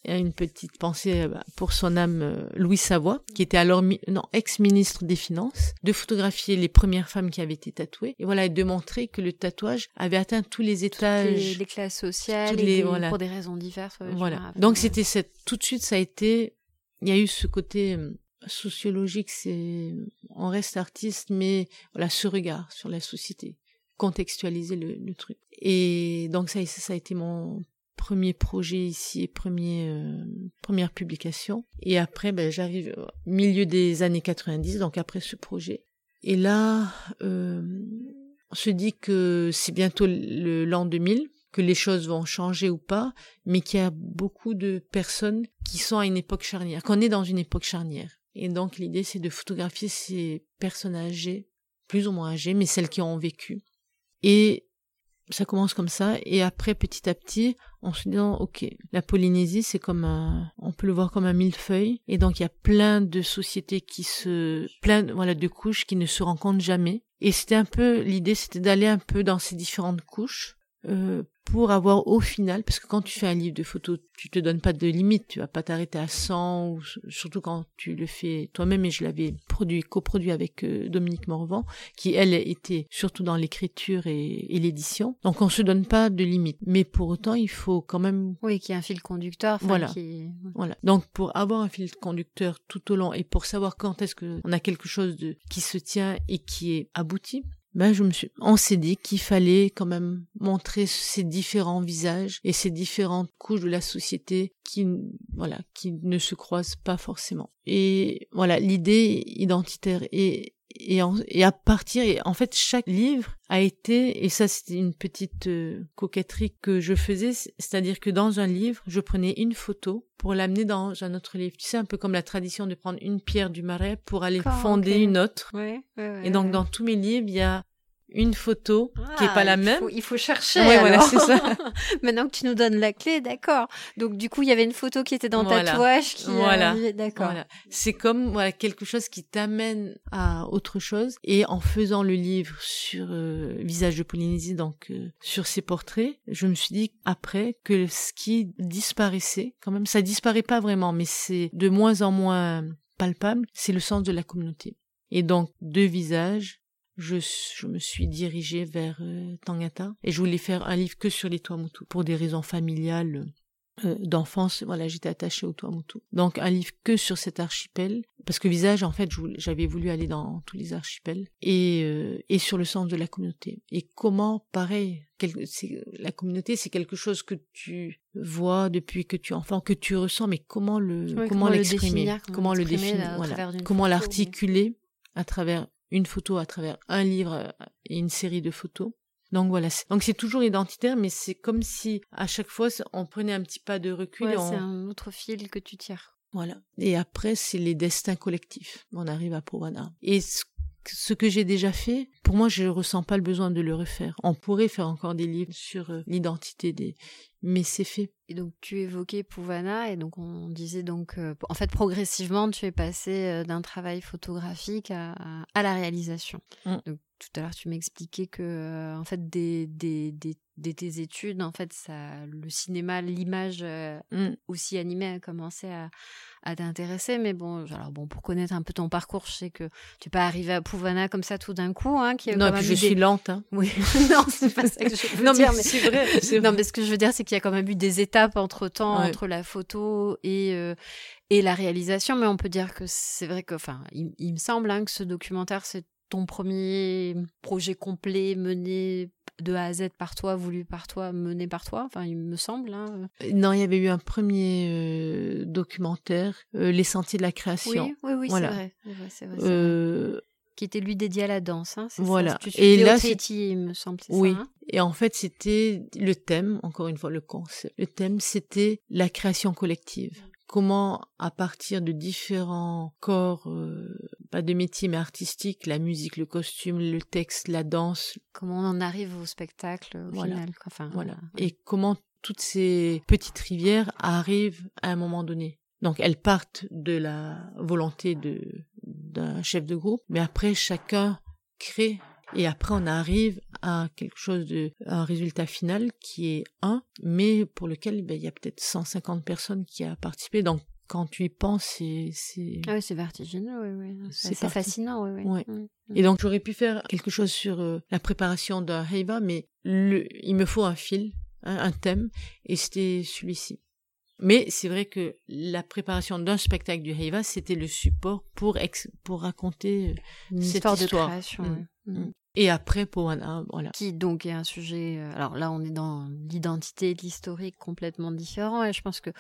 une petite pensée euh, pour son âme euh, Louis Savoie, qui était alors non ex-ministre des Finances, de photographier les premières femmes qui avaient été tatouées, et voilà, et de montrer que le tatouage avait atteint tous les étages. les, les classes sociales, les- des- voilà. pour des raisons diverses. ouais, Voilà. Donc c'était cette tout de suite ça a été il y a eu ce côté euh, sociologique c'est on reste artiste mais voilà ce regard sur la société contextualiser le, truc. Et donc ça, ça a été mon premier projet ici, premier, euh, première publication. Et après, ben, j'arrive au milieu des années 90, donc après ce projet. Et là, euh, on se dit que c'est bientôt l'an 2000, que les choses vont changer ou pas, mais qu'il y a beaucoup de personnes qui sont à une époque charnière, qu'on est dans une époque charnière. Et donc l'idée, c'est de photographier ces personnes âgées, plus ou moins âgées, mais celles qui ont vécu. Et ça commence comme ça. Et après petit à petit on se dit ok la Polynésie c'est comme un on peut le voir comme un millefeuille. Et donc il y a plein de sociétés qui se plein voilà de couches qui ne se rencontrent jamais. Et c'était un peu l'idée c'était d'aller un peu dans ces différentes couches euh, pour avoir au final, parce que quand tu fais un livre de photos, tu te donnes pas de limite, tu vas pas t'arrêter à 100, ou, surtout quand tu le fais toi-même, et je l'avais produit, coproduit avec euh, Dominique Morvan, qui elle était surtout dans l'écriture et, l'édition. Donc on se donne pas de limite, mais pour autant il faut quand même... Oui, qu'il y ait un fil conducteur. Voilà. Voilà. Donc pour avoir un fil conducteur tout au long et pour savoir quand est-ce qu'on a quelque chose de, qui se tient et qui est abouti, ben je me suis, on s'est dit qu'il fallait quand même montrer ces différents visages et ces différentes couches de la société qui, voilà, qui ne se croisent pas forcément. Et voilà, l'idée identitaire est et, et à partir et en fait chaque livre a été et ça c'était une petite euh, coquetterie que je faisais c'est-à-dire que dans un livre je prenais une photo pour l'amener dans un autre livre. Tu sais un peu comme la tradition de prendre une pierre du marais pour aller fonder une autre. Ouais, et donc dans tous mes livres il y a une photo qui est pas ah, la même. il faut chercher. Ouais, voilà, c'est ça. Maintenant que tu nous donnes la clé, d'accord. Donc du coup, il y avait une photo qui était dans le tatouage qui voilà. d'accord. Voilà. C'est comme voilà quelque chose qui t'amène à autre chose et en faisant le livre sur euh, visage de Polynésie donc euh, sur ces portraits, je me suis dit après que ce qui disparaissait quand même ça disparaît pas vraiment mais c'est de moins en moins palpable, c'est le sens de la communauté. Et donc deux visages je, je me suis dirigée vers euh, Tangata et je voulais faire un livre que sur les Tuamotu pour des raisons familiales euh, d'enfance. Voilà, j'étais attachée aux Tuamotu. Donc un livre que sur cet archipel parce que visage en fait j'avais voulu aller dans tous les archipels et euh, et sur le sens de la communauté et comment pareil la communauté c'est quelque chose que tu vois depuis que tu es enfant que tu ressens mais comment le comment l'exprimer? comment, le définir? voilà. comment l'articuler à travers une photo à travers un livre et une série de photos. Donc voilà, donc c'est toujours identitaire, mais c'est comme si à chaque fois on prenait un petit pas de recul. Ouais, C'est un autre fil que tu tires. Voilà. Et après, c'est les destins collectifs. On arrive à Povana. Et ce que j'ai déjà fait, pour moi, je ne ressens pas le besoin de le refaire. On pourrait faire encore des livres sur euh, l'identité des, mais c'est fait. Et donc tu évoquais Pouvana et donc on disait donc euh, en fait progressivement tu es passé euh, d'un travail photographique à, à la réalisation. Mm. Donc tout à l'heure tu m'expliquais que en fait des, des, des, des, tes études en fait ça le cinéma l'image mm. aussi animée a commencé à à t'intéresser. Mais bon, alors bon, pour connaître un peu ton parcours, je sais que tu n'es pas arrivé à Pouvana comme ça tout d'un coup. Hein, qui non, je suis lente. Hein. Oui, non, c'est pas ça que je veux non, dire. Mais, c'est vrai, Non, mais ce que je veux dire, c'est qu'il y a quand même eu des étapes entre temps, entre la photo et euh, et la réalisation. Mais on peut dire que c'est vrai que, enfin, il, me semble hein, que ce documentaire, c'est ton premier projet complet mené de A à Z par toi, voulu par toi, mené par toi, enfin il me semble. Hein. Euh, non, il y avait eu un premier euh, documentaire, euh, Les Sentiers de la Création. Oui, oui, oui c'est vrai. C'est vrai, Qui était lui dédié à la danse, hein, voilà. Ça, et là, il me semble, oui. Ça, hein et en fait, c'était le thème, encore une fois, le concept. Le thème, c'était la création collective comment à partir de différents corps, euh, pas de métier mais artistiques, la musique, le costume, le texte, la danse. Comment on en arrive au spectacle au final. Enfin, voilà. Et comment toutes ces petites rivières arrivent à un moment donné. Donc elles partent de la volonté de d'un chef de groupe, mais après chacun crée et après, on arrive à quelque chose de, un résultat final qui est un, mais pour lequel ben, il y a peut-être 150 personnes qui ont participé. Donc, quand tu y penses, c'est ah oui, c'est vertigineux, oui, oui. C'est fascinant, oui, oui. Mm, mm. Et donc j'aurais pu faire quelque chose sur euh, la préparation d'un heiva, mais le, il me faut un fil, un thème, et c'était celui-ci. Mais c'est vrai que la préparation d'un spectacle du heiva, c'était le support pour ex pour raconter Une cette histoire. De création, mm. Et après, Powana, voilà. Qui donc est un sujet. euh, Alors là, on est dans l'identité et l'historique complètement différent. Et je pense que.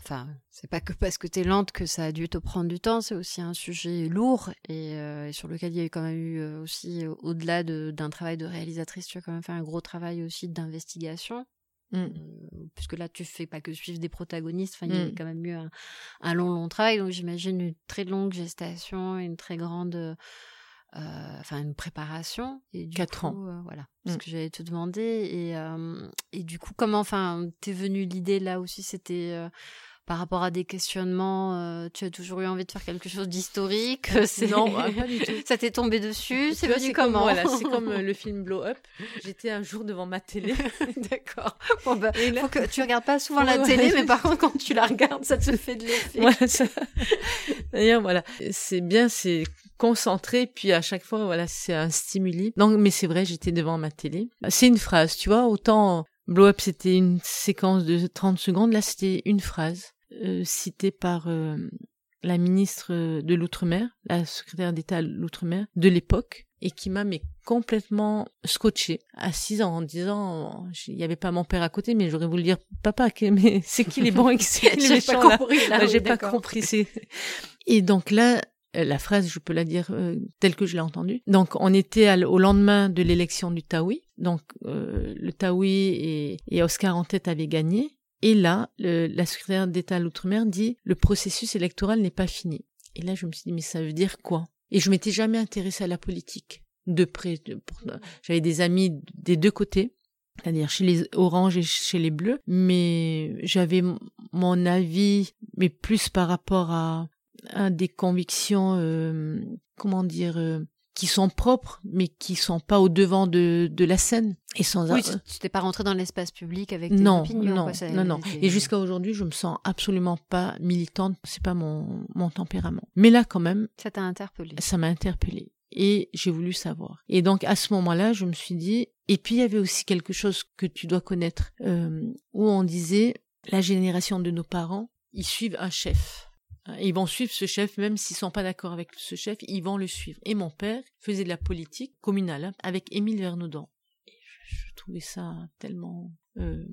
Enfin, c'est pas que parce que t'es lente que ça a dû te prendre du temps. C'est aussi un sujet lourd et, euh, et sur lequel il y a eu quand même eu euh, aussi, euh, au-delà de- d'un travail de réalisatrice, tu as quand même fait un gros travail aussi d'investigation. Mm. Puisque là, tu fais pas que suivre des protagonistes. Enfin, il y a Mm. quand même eu un, un long, long travail. Donc, j'imagine une très longue gestation, une très grande, enfin, une préparation. Et du Quatre coup, ans. euh, voilà. Ce Mm. que j'allais te demander. Et, euh, et du coup, comment, enfin, t'es venue l'idée là aussi, c'était euh, par rapport à des questionnements. euh, tu as toujours eu envie de faire quelque chose d'historique. c'est- Non, ah, pas du tout. Ça t'est tombé dessus. C'est venu comme, comment voilà, c'est comme euh, le film Blow Up. J'étais un jour devant ma télé. D'accord. Bon, bah, là- faut que tu regardes pas souvent la télé, mais par contre, quand tu la regardes, ça te fait de l'effet. Voilà, ça- D'ailleurs, voilà, c'est bien, c'est concentré, puis à chaque fois, voilà, c'est un stimuli. Donc, mais c'est vrai, j'étais devant ma télé. C'est une phrase, tu vois, autant Blow Up, c'était une séquence de 30 secondes, là, c'était une phrase euh, citée par euh, la ministre de l'Outre-mer, la secrétaire d'État de l'Outre-mer de l'époque, et qui m'a mais complètement scotché, assise en disant, il n'y avait pas mon père à côté, mais j'aurais voulu dire, papa, mais c'est qui les bons et c'est qui les J'ai méchants pas là compris, là, Ouais, oui, J'ai pas compris. c'est- Et donc là, euh, la phrase, je peux la dire euh, telle que je l'ai entendue. Donc, on était à au lendemain de l'élection du Taoui. Donc, euh, le Taoui et, et Oscar en tête avaient gagné. Et là, le- la secrétaire d'État à l'Outre-mer dit le processus électoral n'est pas fini. Et là, je me suis dit mais ça veut dire quoi? Et je m'étais jamais intéressée à la politique de près. pour- J'avais des amis des deux côtés c'est-à-dire chez les oranges et chez les bleus, mais j'avais mon avis, mais plus par rapport à, à des convictions, euh, comment dire, euh, qui sont propres, mais qui sont pas au devant de, de la scène et sans Oui, tu tu t'es pas rentré dans l'espace public avec tes non, opinions. non, quoi, ça- non, non. Et jusqu'à aujourd'hui, je me sens absolument pas militante. C'est pas mon, mon tempérament. Mais là, quand même, Ça t'a interpellé. ça m'a interpellée et j'ai voulu savoir. Et donc à ce moment-là, je me suis dit. Et puis il y avait aussi quelque chose que tu dois connaître euh, où on disait la génération de nos parents, ils suivent un chef. Ils vont suivre ce chef, même s'ils sont pas d'accord avec ce chef, ils vont le suivre. Et mon père faisait de la politique communale hein, avec Émile Vernaudan. Et je, je trouvais ça tellement, euh,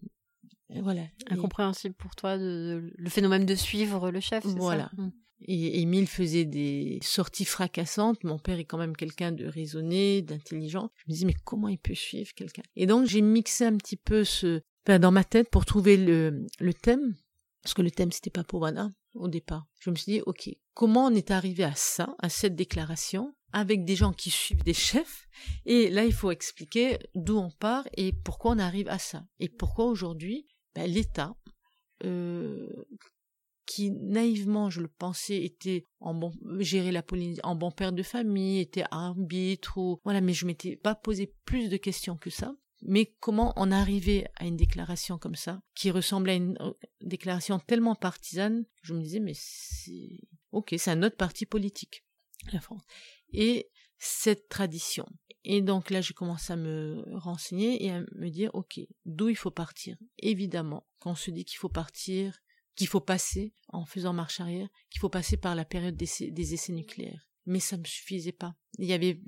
voilà. Et- Incompréhensible pour toi de, de- le phénomène de suivre le chef. c'est ça? Voilà. Mm. Et Émile faisait des sorties fracassantes. Mon père est quand même quelqu'un de raisonné, d'intelligent. Je me disais, mais comment il peut suivre quelqu'un? Et donc, j'ai mixé un petit peu ce, enfin, dans ma tête pour trouver le, le thème. Parce que le thème, c'était pas pour Anna, au départ. Je me suis dit, OK, comment on est arrivé à ça, à cette déclaration, avec des gens qui suivent des chefs? Et là, il faut expliquer d'où on part et pourquoi on arrive à ça. Et pourquoi aujourd'hui, ben, l'État, euh, qui naïvement, je le pensais, était en bon gérer la Polynésie, en bon père de famille, était arbitre ou voilà, mais je m'étais pas posé plus de questions que ça. Mais comment on arrivait à une déclaration comme ça, qui ressemblait à une euh, déclaration tellement partisane, je me disais mais c'est ok, c'est un autre parti politique, la France. Et cette tradition. Et donc là, j'ai commencé à me renseigner et à me dire, ok, d'où il faut partir? Évidemment, quand on se dit qu'il faut partir, qu'il faut passer, en faisant marche arrière, qu'il faut passer par la période des, des essais nucléaires. Mais ça me suffisait pas. Il y avait,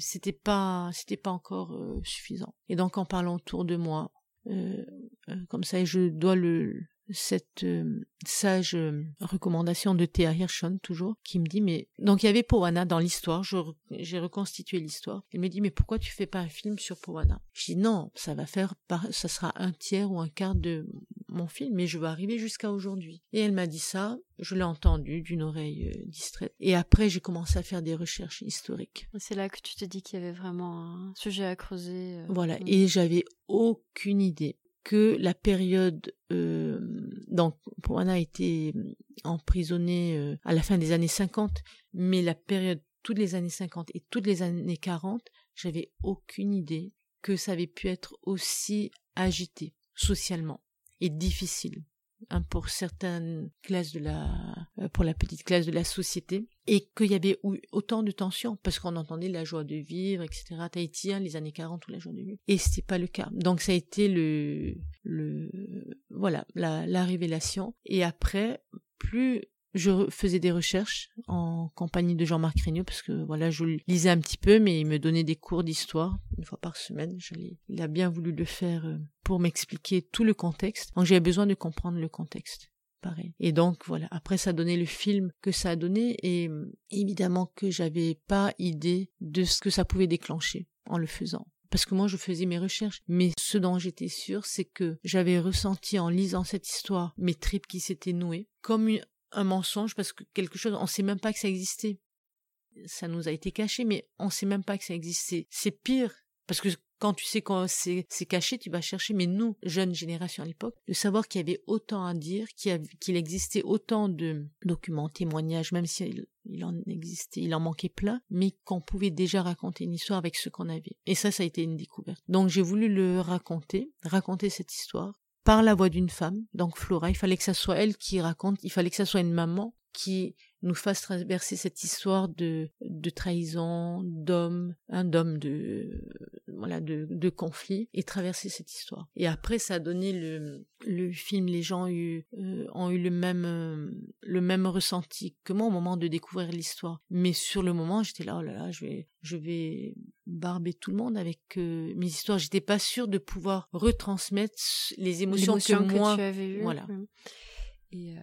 c'était pas, c'était pas encore euh, suffisant. Et donc en parlant autour de moi, euh, euh, comme ça, et je dois le cette euh, sage euh, recommandation de Théa Hirschon toujours qui me dit mais donc il y avait Powana dans l'histoire. J'ai reconstitué l'histoire. Elle me dit mais pourquoi tu fais pas un film sur Powana je dis non ça va faire par- ça sera un tiers ou un quart de mon film mais je vais arriver jusqu'à aujourd'hui. Et elle m'a dit ça. Je l'ai entendu d'une oreille euh, distraite. Et après j'ai commencé à faire des recherches historiques. C'est là que tu te dis qu'il y avait vraiment un sujet à creuser. Voilà, Mm. et j'avais aucune idée que la période euh, donc a été emprisonné euh, à la fin des années 50, mais la période toutes les années 50 et toutes les années 40, j'avais aucune idée que ça avait pu être aussi agité socialement et difficile hein, pour certaines classes de la euh, pour la petite classe de la société et qu'il y avait autant de tensions parce qu'on entendait la joie de vivre etc Tahiti hein, les années 40 ou la joie de vivre et c'était pas le cas. Donc ça a été le le voilà la, la révélation. Et après plus je faisais des recherches en compagnie de Jean-Marc Regnault parce que voilà, je lisais un petit peu, mais il me donnait des cours d'histoire une fois par semaine. Je il a bien voulu le faire euh, pour m'expliquer tout le contexte. Donc j'avais besoin de comprendre le contexte. Pareil. Et donc voilà, après ça a donné le film que ça a donné et euh, évidemment que j'avais pas idée de ce que ça pouvait déclencher en le faisant parce que moi je faisais mes recherches. Mais ce dont j'étais sûre, c'est que j'avais ressenti en lisant cette histoire mes tripes qui s'étaient nouées comme un mensonge parce que quelque chose, on sait même pas que ça existait. Ça nous a été caché, mais on sait même pas que ça existait. C'est pire parce que quand tu sais quand c'est caché, tu vas chercher. Mais nous, jeunes générations à l'époque, de savoir qu'il y avait autant à dire, qu'il existait autant de documents, témoignages, même s'il il en existait, il en manquait plein, mais qu'on pouvait déjà raconter une histoire avec ce qu'on avait. Et ça, ça a été une découverte. Donc j'ai voulu le raconter, raconter cette histoire par la voix d'une femme, donc Flora. Il fallait que ça soit elle qui raconte, il fallait que ça soit une maman qui nous fasse traverser cette histoire de, de trahison, d'homme, un d'homme de, voilà, de, de conflit, et traverser cette histoire. Et après, ça a donné le, le film, les gens ont eu, euh, ont eu le même, euh, le même ressenti que moi au moment de découvrir l'histoire. Mais sur le moment, j'étais là, oh là là, je vais, je vais barber tout le monde avec euh, mes histoires. J'étais pas sûre de pouvoir retransmettre les émotions, que, moi, tu avais eues. Voilà. Et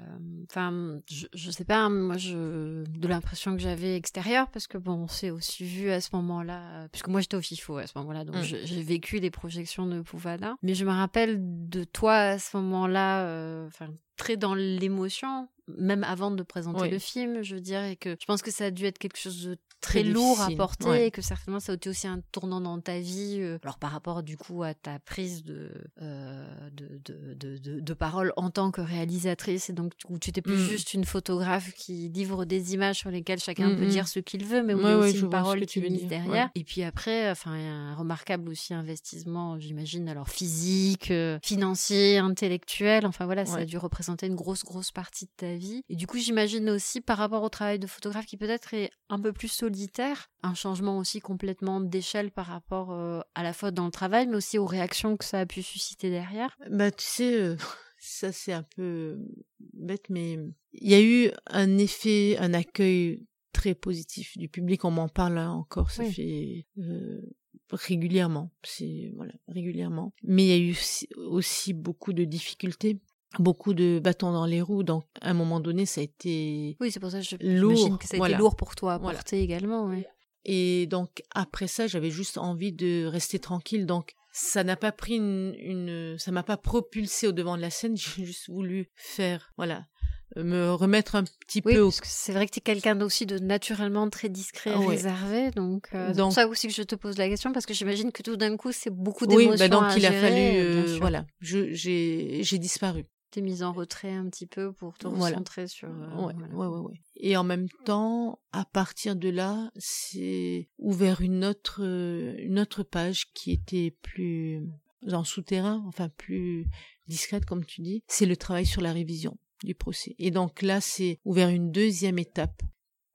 enfin, je, je sais pas, moi, je de l'impression que j'avais extérieure, parce que bon, on s'est aussi vu à ce moment-là, puisque moi j'étais au FIFO à ce moment-là, donc mmh. j'ai vécu les projections de Pouvada. Mais je me rappelle de toi à ce moment-là, enfin, très dans l'émotion, même avant de présenter le film, je dirais que je pense que ça a dû être quelque chose de très, lourd à porter et que certainement ça a été aussi un tournant dans ta vie. Euh, alors par rapport du coup à ta prise de, euh, de, de, de, de, parole en tant que réalisatrice et donc où tu n'étais plus mmh. juste une photographe qui livre des images sur lesquelles chacun peut mmh, mmh. dire ce qu'il veut, mais où il y a aussi une parole qui est mise derrière. Et puis après, enfin un remarquable aussi investissement, j'imagine, alors physique, euh, financier, intellectuel. Enfin voilà, ça a dû représenter une grosse grosse partie de ta vie. Et du coup, j'imagine aussi par rapport au travail de photographe qui peut-être est un peu plus solitaire, un changement aussi complètement d'échelle par rapport euh, à la fois dans le travail, mais aussi aux réactions que ça a pu susciter derrière. Bah tu sais, euh, ça c'est un peu bête, mais il y a eu un effet, un accueil très positif du public. On m'en parle encore, ça fait euh, régulièrement, c'est voilà régulièrement. Mais il y a eu aussi beaucoup de difficultés beaucoup de bâtons dans les roues. Donc, à un moment donné, ça a été oui, c'est pour ça que lourd. que ça a été lourd pour toi à porter également. Et donc après ça, j'avais juste envie de rester tranquille. Donc ça n'a pas pris une, une ça m'a pas propulsé au devant de la scène. J'ai juste voulu faire, voilà, me remettre un petit oui, peu parce que c'est vrai que tu es quelqu'un aussi de naturellement très discret et réservé donc euh, c'est pour ça aussi que je te pose la question parce que j'imagine que tout d'un coup c'est beaucoup d'émotions oui, bah donc il a fallu euh, voilà j'ai j'ai disparu t'es mise en retrait un petit peu pour te recentrer sur. Euh, ouais, ouais, ouais, Et en même temps, à partir de là, c'est ouvert une autre, une autre page qui était plus en souterrain, enfin plus discrète comme tu dis. C'est le travail sur la révision du procès. Et donc là, c'est ouvert une deuxième étape.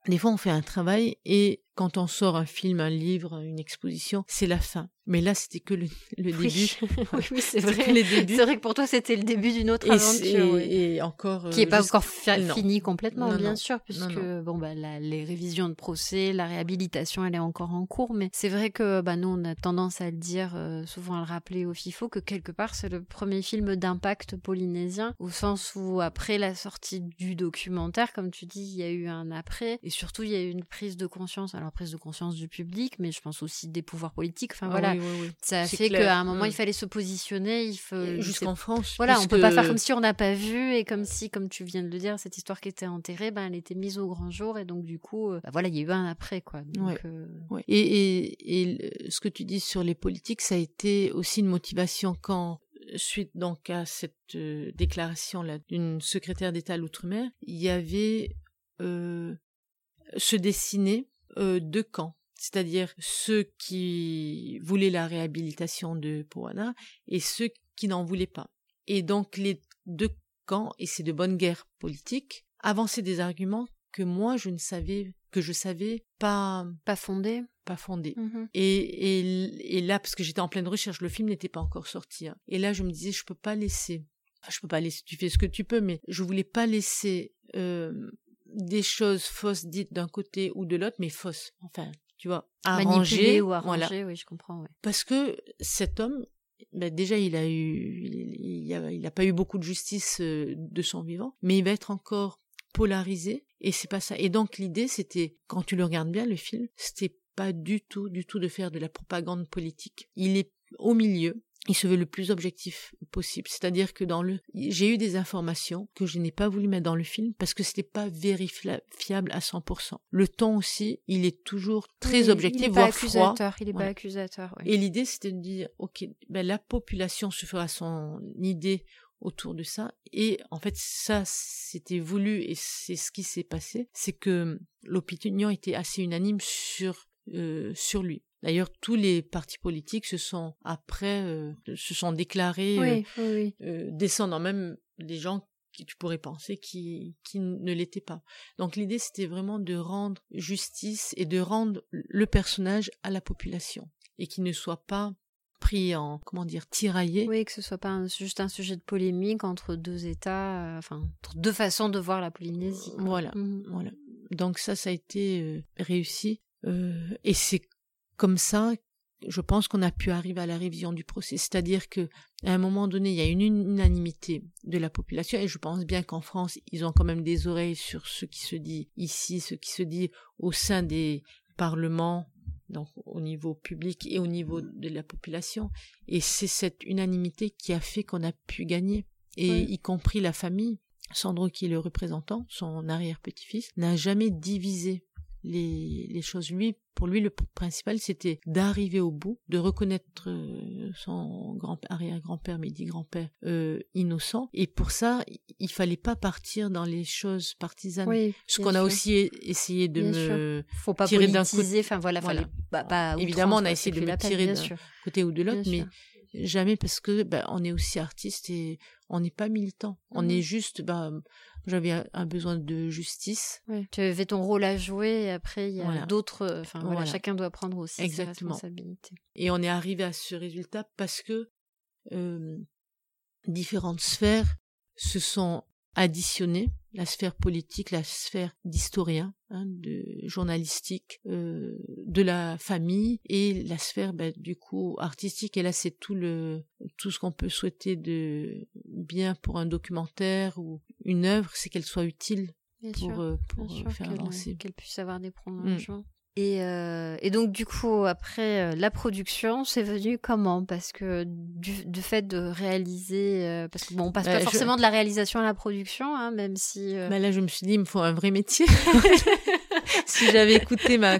Des fois, on fait un travail et quand on sort un film, un livre, une exposition, c'est la fin. Mais là, c'était que le, début. oui, c'est vrai. C'est vrai que pour toi, c'était le début d'une autre aventure. Et, encore. Qui n'est pas encore fini complètement, bien sûr, puisque bon, bah, les révisions de procès, la réhabilitation, elle est encore en cours. Mais c'est vrai que bah, nous, on a tendance à le dire, euh, souvent à le rappeler au FIFO, que quelque part, c'est le premier film d'impact polynésien, au sens où après la sortie du documentaire, comme tu dis, il y a eu un après. Et surtout, il y a eu une prise de conscience alors prise de conscience du public, mais je pense aussi des pouvoirs politiques. Enfin ah voilà, ça a fait qu'à un moment il fallait se positionner. Il faut jusqu'en France. Voilà, on peut pas faire comme si on n'a pas vu et comme si, comme tu viens de le dire, cette histoire qui était enterrée, ben elle était mise au grand jour et donc du coup, euh, bah, voilà, il y a eu un après quoi. Euh, et, et, et ce que tu dis sur les politiques, ça a été aussi une motivation quand suite donc à cette euh, déclaration là d'une secrétaire d'État à l'outre-mer, il y avait euh, se dessiner euh, deux camps, c'est-à-dire ceux qui voulaient la réhabilitation de Poana et ceux qui n'en voulaient pas. Et donc les deux camps, et c'est de bonne guerre politique, avançaient des arguments que moi je ne savais que je savais pas pas fondés pas fondés mm-hmm. et, et, là parce que j'étais en pleine recherche le film n'était pas encore sorti hein. et là je me disais je peux pas laisser je peux pas laisser tu fais ce que tu peux mais je voulais pas laisser euh, des choses fausses dites d'un côté ou de l'autre, mais fausses. Enfin, tu vois, arrangées ou arrangées, oui, je comprends. Ouais. Parce que cet homme, ben déjà, il a eu, il, a, il a pas eu beaucoup de justice euh, de son vivant, mais il va être encore polarisé et c'est pas ça. Et donc l'idée, c'était, quand tu le regardes bien, le film, c'était pas du tout, du tout de faire de la propagande politique. Il est au milieu, il se veut le plus objectif possible. C'est-à-dire que dans le, j'ai eu des informations que je n'ai pas voulu mettre dans le film parce que c'était pas vérifiable à 100%. Le ton aussi, il est toujours très objectif, il est voire accusateur, Il est pas accusateur. Et l'idée, c'était de dire, ok, ben la population se fera son idée autour de ça. Et en fait, ça, c'était voulu et c'est ce qui s'est passé. C'est que l'opinion était assez unanime sur euh, sur lui. D'ailleurs, tous les partis politiques se sont après euh, se sont déclarés euh, descendant même des gens qui tu pourrais penser qui qui ne l'étaient pas. Donc l'idée c'était vraiment de rendre justice et de rendre le personnage à la population et qu'il ne soit pas pris en comment dire tiraillé. Oui, que ce soit pas juste un sujet de polémique entre deux États, enfin entre deux façons de voir la Polynésie. Voilà, mmh. voilà. Donc ça, ça a été réussi. Euh, et c'est comme ça, je pense qu'on a pu arriver à la révision du procès. C'est-à-dire que à un moment donné, il y a une unanimité de la population, et je pense bien qu'en France, ils ont quand même des oreilles sur ce qui se dit ici, ce qui se dit au sein des parlements, donc au niveau public et au niveau de la population. Et c'est cette unanimité qui a fait qu'on a pu gagner, et y compris la famille. Sandro, qui est le représentant, son arrière-petit-fils, n'a jamais divisé les, les choses. Lui, pour lui, le principal, c'était d'arriver au bout, de reconnaître euh, son grand arrière-grand-père, mais dit grand-père, euh, innocent. Et pour ça, il fallait pas partir dans les choses partisanes. Oui, Ce qu'on a aussi essayé de me Faut pas tirer d'un côté. Enfin voilà, voilà. Pas, Évidemment, on a essayé de me tirer d'un côté ou de l'autre, mais jamais parce que bah, on est aussi artiste et on n'est pas militant. On mmh est juste, bah, j'avais un besoin de justice. Tu avais ton rôle à jouer et après il y a d'autres. Enfin voilà, chacun doit prendre aussi Exactement. ses responsabilités. Et on est arrivé à ce résultat parce que euh, différentes sphères se sont additionnées la sphère politique, la sphère d'historien, hein, de journalistique, euh, de la famille et la sphère bah, du coup artistique. Et là, c'est tout le tout ce qu'on peut souhaiter de bien pour un documentaire ou une œuvre, c'est qu'elle soit utile pour, euh, pour faire avancer, qu'elle puisse avoir des prolongements. Mm. Et, euh, et, donc du coup après euh, la production c'est venu comment? Parce que du, du, fait de réaliser euh, parce que bon on passe pas forcément de la réalisation à la production hein, même si bah là je me suis dit il me faut un vrai métier. Si j'avais écouté ma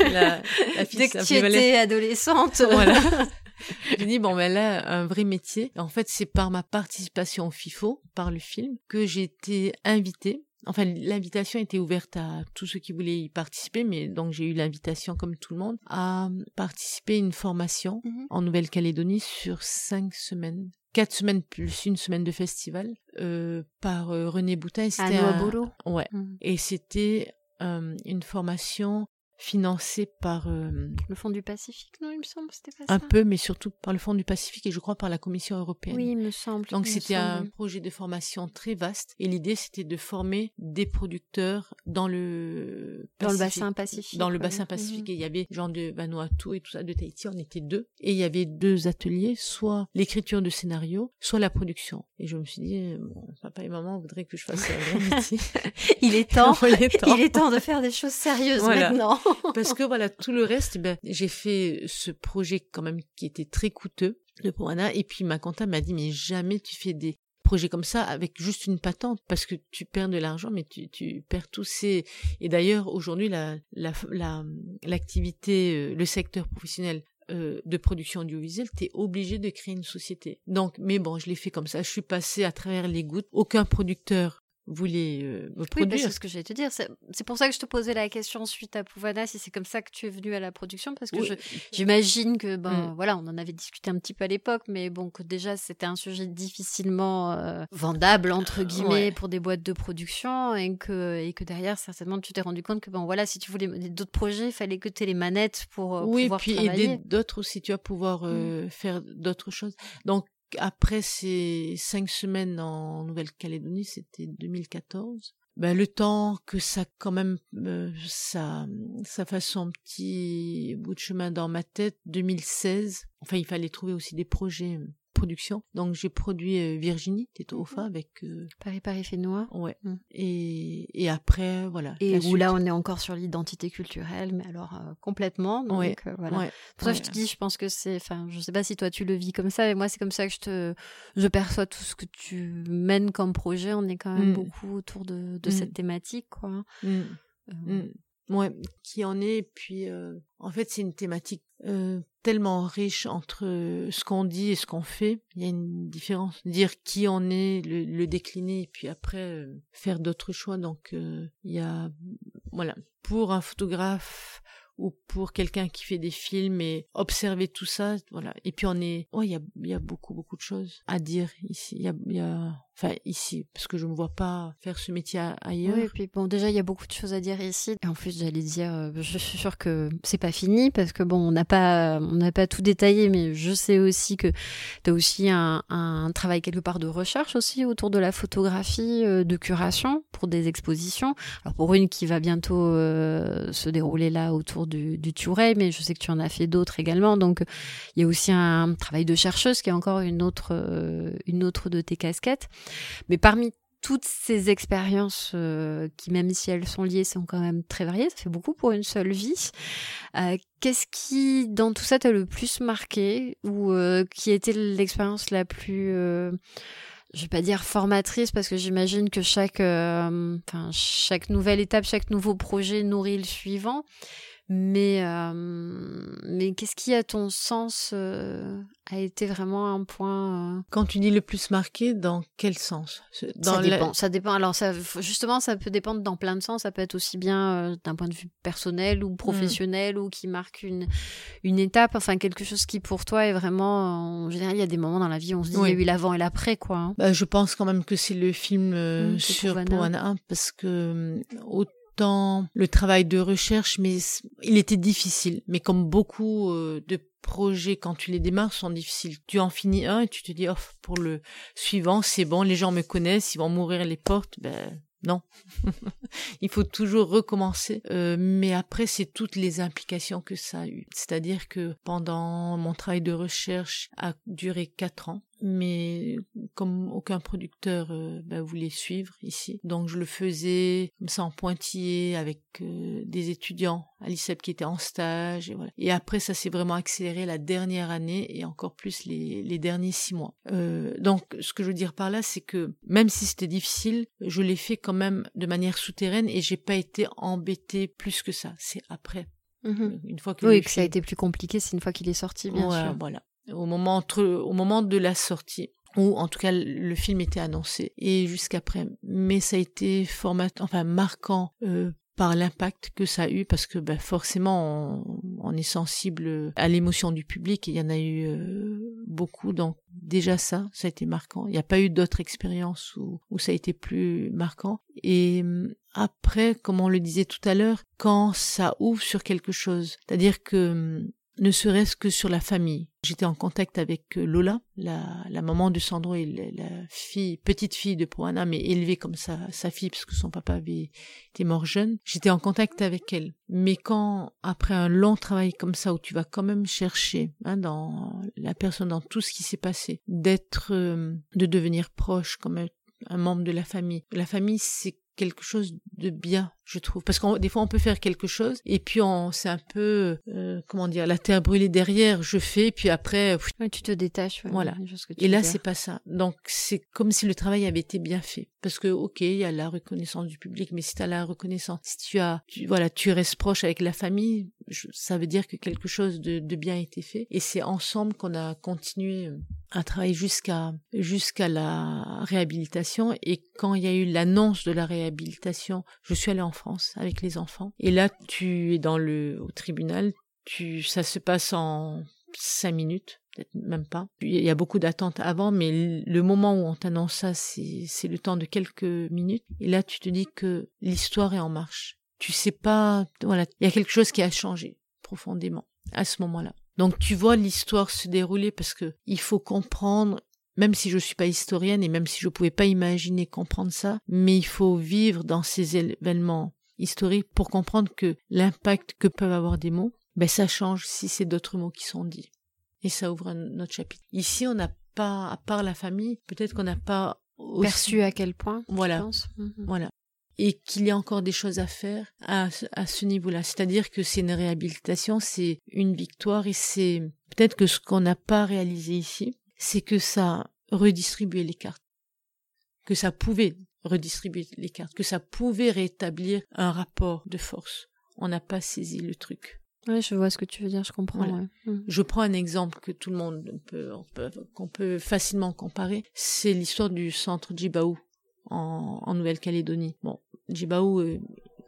la, la fille dès que tu étais adolescente. Voilà. J'ai dit bon ben là un vrai métier. En fait c'est par ma participation au FIFO par le film que j'ai été invitée Enfin, l'invitation était ouverte à tous ceux qui voulaient y participer, mais donc j'ai eu l'invitation, comme tout le monde, à participer à une formation mhm. en Nouvelle-Calédonie sur cinq semaines. Quatre semaines plus une semaine de festival euh, par euh, René Boutin. C'était un... Ouais. Mhm. Et c'était euh, une formation financé par euh, le Fonds du Pacifique, non, il me semble, c'était pas ça. Un peu, mais surtout par le Fonds du Pacifique et je crois par la Commission européenne. Oui, il me semble. Donc c'était un projet de formation très vaste et l'idée c'était de former des producteurs dans le dans le bassin Pacifique. Dans le bassin Pacifique et il y avait gens de Vanuatu et tout ça de Tahiti, on était deux et il y avait deux ateliers, soit l'écriture de scénario, soit la production. Et je me suis dit, bon, papa et maman voudraient que je fasse un grand métier. il est temps. il est temps. Il est temps de faire des choses sérieuses maintenant. Parce que voilà, tout le reste, ben, j'ai fait ce projet quand même qui était très coûteux de Poana. Et puis ma comptable m'a dit, mais jamais tu fais des projets comme ça avec juste une patente parce que tu perds de l'argent mais tu, tu perds tous ces et d'ailleurs aujourd'hui la l'activité la, euh, le secteur professionnel euh, de production audiovisuelle, tu es obligé de créer une société. Donc, mais bon, je l'ai fait comme ça. Je suis passée à travers les gouttes. Aucun producteur voulez euh, me produire. Oui, c'est ce que j'allais te dire. C'est pour ça que je te posais la question suite à Pouvana, si c'est comme ça que tu es venu à la production, parce que j'imagine que, ben, mm. voilà, on en avait discuté un petit peu à l'époque, mais bon, que déjà c'était un sujet difficilement euh, vendable, entre guillemets, pour des boîtes de production, et que, et que derrière, certainement, tu t'es rendu compte que, bon, voilà, si tu voulais d'autres projets, il fallait que tu aies les manettes pour euh, oui, pouvoir puis aider d'autres aussi, tu vas pouvoir mm. faire d'autres choses. Donc, après ces cinq semaines en Nouvelle-Calédonie, c'était 2014. ben, le temps que ça quand même euh, ça ça fasse son petit bout de chemin dans ma tête 2016 enfin il fallait trouver aussi des projets production. Donc j'ai produit euh, Virginie Tetofa avec euh, Paris Paris fait noir. Ouais. Mm. Et, et après voilà. Et où là on est encore sur l'identité culturelle, mais alors euh, complètement. Donc ouais. voilà. Pour ça je te dis, je pense que c'est, enfin je sais pas si toi tu le vis comme ça, mais moi c'est comme ça que je te, je perçois tout ce que tu mènes comme projet. On est quand même mm. beaucoup autour de, de mm. cette thématique quoi. Ouais, qui en est. Puis, en fait, c'est une thématique euh, tellement riche entre ce qu'on dit et ce qu'on fait. Il y a une différence. Dire qui on est, le, le décliner, et puis après euh, faire d'autres choix. Donc euh, il y a voilà pour un photographe ou pour quelqu'un qui fait des films et observer tout ça, voilà. Et puis on est, oh, il y a, y a beaucoup beaucoup de choses à dire ici. Il y a, y a Enfin, ici, parce que je me vois pas faire ce métier ailleurs. Oui, et puis bon, déjà, il y a beaucoup de choses à dire ici. En plus, j'allais dire, euh, je suis sûre que c'est pas fini, parce que bon, on n'a pas, pas tout détaillé, mais je sais aussi que tu as aussi un, travail quelque part de recherche aussi autour de la photographie, euh, de curation pour des expositions. Alors pour une qui va bientôt euh, se dérouler là autour du, du mais je sais que tu en as fait d'autres également. Donc, il y a aussi un travail de chercheuse qui est encore une autre, une autre de tes casquettes. Mais parmi toutes ces expériences euh, qui, même si elles sont liées, sont quand même très variées, ça fait beaucoup pour une seule vie. Euh, qu'est-ce qui, dans tout ça, t'a le plus marqué ou euh, qui était l'expérience la plus, je vais pas dire formatrice parce que j'imagine que chaque, chaque nouvelle étape, chaque nouveau projet nourrit le suivant. Mais, euh, mais qu'est-ce qui, à ton sens, euh, a été vraiment un point euh... Quand tu dis le plus marqué, dans quel sens? Dans Ça dépend. Ça dépend. Alors, ça, justement, ça peut dépendre dans plein de sens. Ça peut être aussi bien euh, d'un point de vue personnel ou professionnel ou qui marque une, une étape. Enfin, quelque chose qui, pour toi, est vraiment. En général, il y a des moments dans la vie où on se dit, il y a eu l'avant et l'après, quoi. Hein. Bah, je pense quand même que c'est le film mmh, sur Poana, parce que le travail de recherche, mais il était difficile. Mais comme beaucoup euh, de projets, quand tu les démarres, sont difficiles. Tu en finis un et tu te dis, oh, pour le suivant, c'est bon, les gens me connaissent, ils vont m'ouvrir les portes. Ben, non, il faut toujours recommencer. Euh, mais après, c'est toutes les implications que ça a eu. C'est-à-dire que pendant mon travail de recherche a duré quatre ans, mais comme aucun producteur euh, bah, voulait suivre ici, donc je le faisais comme ça en pointillé avec euh, des étudiants à l'ICEP qui étaient en stage et voilà. Et après, ça s'est vraiment accéléré la dernière année et encore plus les, les derniers six mois. Euh, donc, ce que je veux dire par là, c'est que même si c'était difficile, je l'ai fait quand même de manière souterraine et j'ai pas été embêtée plus que ça. C'est après. Mhm. Une fois que oui, que ça a été plus compliqué, c'est une fois qu'il est sorti, bien sûr. Voilà au moment entre, au moment de la sortie ou en tout cas le film était annoncé et jusqu'après. Mais ça a été format enfin marquant euh, par l'impact que ça a eu parce que ben, forcément on, est sensible à l'émotion du public et il y en a eu euh, beaucoup donc déjà ça ça a été marquant. Il n'y a pas eu d'autres expériences où, où ça a été plus marquant. Et hum, après comme on le disait tout à l'heure quand ça ouvre sur quelque chose c'est-à-dire que hum, ne serait-ce que sur la famille. J'étais en contact avec euh, Lola, la, la maman de Sandro et la, fille, petite fille de Poana, mais élevée comme sa, sa fille parce que son papa avait été mort jeune. J'étais en contact avec elle. Mais quand, après un long travail comme ça, où tu vas quand même chercher hein, dans la personne, dans tout ce qui s'est passé, d'être, euh, de devenir proche comme un, un membre de la famille. La famille, c'est quelque chose de bien, je trouve. Parce que des fois, on peut faire quelque chose et puis on, c'est un peu, euh, comment dire, la terre brûlée derrière. Je fais, puis après, tu te détaches. voilà. et là, c'est pas ça. Donc, c'est comme si le travail avait été bien fait. Parce que, ok, il y a la reconnaissance du public, mais si tu as la reconnaissance, si tu as, tu, voilà, tu restes proche avec la famille, ça veut dire que quelque chose de, de bien a été fait. Et c'est ensemble qu'on a continué à travailler jusqu'à jusqu'à la réhabilitation. Et quand il y a eu l'annonce de la réhabilitation, je suis allée en France avec les enfants. Et là, tu es dans le au tribunal. Tu, ça se passe en cinq minutes, peut-être même pas. Il y a beaucoup d'attentes avant, mais le moment où on t'annonce ça, c'est le temps de quelques minutes. Et là, tu te dis que l'histoire est en marche. Tu sais pas, voilà, il y a quelque chose qui a changé profondément à ce moment-là. Donc tu vois l'histoire se dérouler parce que il faut comprendre même si je suis pas historienne et même si je pouvais pas imaginer comprendre ça, mais il faut vivre dans ces événements historiques pour comprendre que l'impact que peuvent avoir des mots, ben ça change si c'est d'autres mots qui sont dits. Et ça ouvre un autre chapitre. Ici, on n'a pas, à part la famille, peut-être qu'on n'a pas aussi... perçu à quel point. Voilà. Mhm. Voilà. Et qu'il y a encore des choses à faire à, à ce niveau-là. C'est-à-dire que c'est une réhabilitation, c'est une victoire et c'est peut-être que ce qu'on n'a pas réalisé ici, c'est que ça redistribuait les cartes. Que ça pouvait redistribuer les cartes, que ça pouvait rétablir un rapport de force. On n'a pas saisi le truc. Oui, je vois ce que tu veux dire, je comprends. Voilà. Mhm. Je prends un exemple que tout le monde peut, on peut qu'on peut facilement comparer. C'est l'histoire du centre Djibaou en, en Nouvelle-Calédonie. Bon, Djibaou euh,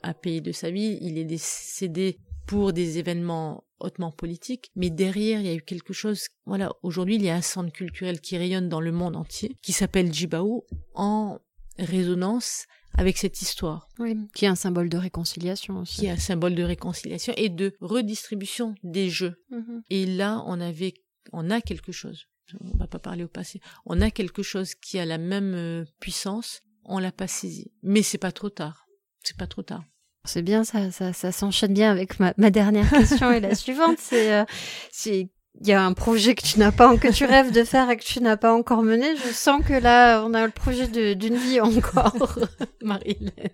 a payé de sa vie, il est décédé pour des événements hautement politiques, mais derrière, il y a eu quelque chose. Voilà, aujourd'hui, il y a un centre culturel qui rayonne dans le monde entier, qui s'appelle Djibaou, en résonance avec cette histoire. Oui, qui est un symbole de réconciliation aussi. Qui est un symbole de réconciliation et de redistribution des jeux. Mhm. Et là, on avait, on a quelque chose. On va pas parler au passé. On a quelque chose qui a la même euh, puissance. On l'a pas saisi. Mais c'est pas trop tard. C'est pas trop tard. C'est bien, ça, ça, ça s'enchaîne bien avec ma, ma dernière question et la suivante. C'est, euh, c'est, il y a un projet que tu n'as pas, que tu rêves de faire et que tu n'as pas encore mené. Je sens que là, on a le projet de- d'une vie encore, Marie-Hélène.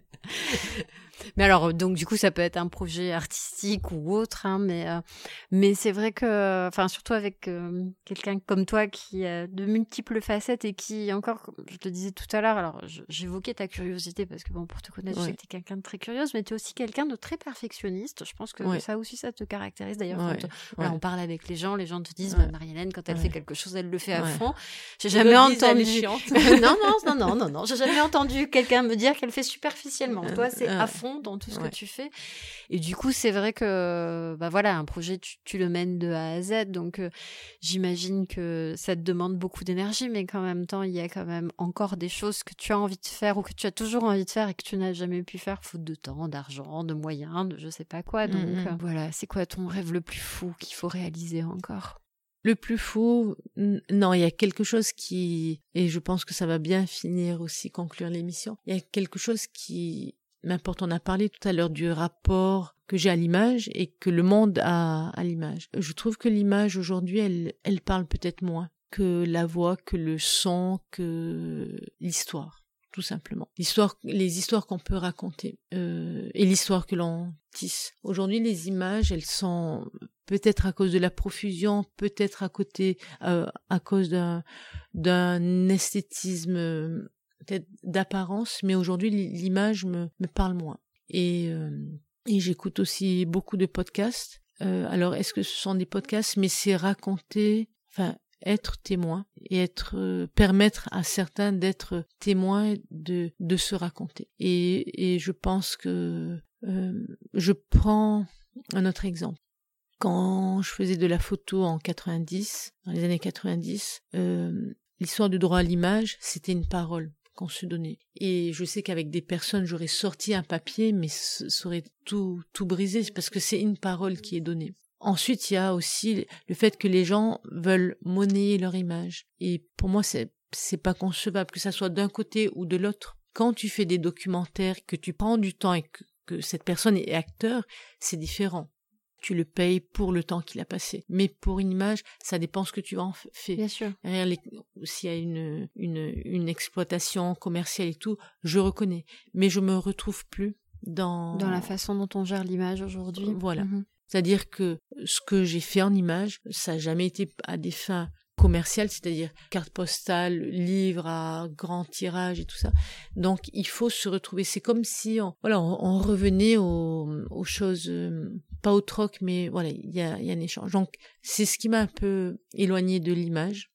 Mais alors, donc du coup, ça peut être un projet artistique ou autre, hein, mais euh, mais c'est vrai que, enfin, surtout avec euh, quelqu'un comme toi qui a de multiples facettes et qui encore, je te disais tout à l'heure, alors j'évoquais ta curiosité parce que bon, pour te connaître, je sais Ouais. que tu es quelqu'un de très curieuse, mais tu es aussi quelqu'un de très perfectionniste. Je pense que Ouais. ça aussi, ça te caractérise. D'ailleurs, Ouais, quand voilà, ouais. on parle avec les gens, les gens te disent, Ouais. bah, Marie-Hélène, quand elle Ouais. fait quelque chose, elle le fait à Ouais. fond. J'ai jamais entendu. non, non, non, non, non, non. J'ai jamais entendu quelqu'un me dire qu'elle fait superficiellement. Euh, Toi, c'est euh, à fond dans tout ce ouais. que tu fais. Et du coup, c'est vrai que, bah voilà, un projet, tu, tu le mènes de A à Z. Donc, euh, j'imagine que ça te demande beaucoup d'énergie, mais qu'en même temps, il y a quand même encore des choses que tu as envie de faire ou que tu as toujours envie de faire et que tu n'as jamais pu faire, faute de temps, d'argent, de moyens, de je sais pas quoi. Donc, Mhm. euh, voilà, c'est quoi ton rêve le plus fou qu'il faut réaliser encore? Le plus fou, non, il y a quelque chose qui, et je pense que ça va bien finir aussi, conclure l'émission, il y a quelque chose qui m'importe. On a parlé tout à l'heure du rapport que j'ai à l'image et que le monde a à l'image. Je trouve que l'image aujourd'hui, elle, elle parle peut-être moins que la voix, que le son, que l'histoire tout simplement. L'histoire, les histoires qu'on peut raconter euh, et l'histoire que l'on tisse. Aujourd'hui, les images, elles sont peut-être à cause de la profusion, peut-être à côté, euh, à cause d'un d'un esthétisme peut-être d'apparence, mais aujourd'hui l'i- l'image me, me parle moins. Et, euh, et j'écoute aussi beaucoup de podcasts. Euh, alors, est-ce que ce sont des podcasts, mais c'est raconter, enfin, être témoin et être euh, permettre à certains d'être témoins de de se raconter. Et et je pense que euh, je prends un autre exemple. Quand je faisais de la photo en 90, dans les années 90, euh, l'histoire du droit à l'image, c'était une parole qu'on se donnait. Et je sais qu'avec des personnes, j'aurais sorti un papier, mais ça aurait tout, tout brisé, parce que c'est une parole qui est donnée. Ensuite, il y a aussi le fait que les gens veulent monnayer leur image. Et pour moi, c'est, c'est pas concevable que ça soit d'un côté ou de l'autre. Quand tu fais des documentaires, que tu prends du temps et que cette personne est acteur, c'est différent. Tu le payes pour le temps qu'il a passé. Mais pour une image, ça dépend ce que tu en fais. Bien sûr. S'il y a une, une, une exploitation commerciale et tout, je reconnais. Mais je me retrouve plus dans, Dans la façon dont on gère l'image aujourd'hui. Voilà. Mhm. c'est-à-dire que ce que j'ai fait en image, ça n'a jamais été à des fins commerciales, c'est-à-dire carte postale, livre à grand tirage et tout ça. Donc il faut se retrouver. C'est comme si on, voilà, on, revenait aux, aux choses, euh, pas au troc, mais voilà, il y a, y a un échange. Donc c'est ce qui m'a un peu éloigné de l'image.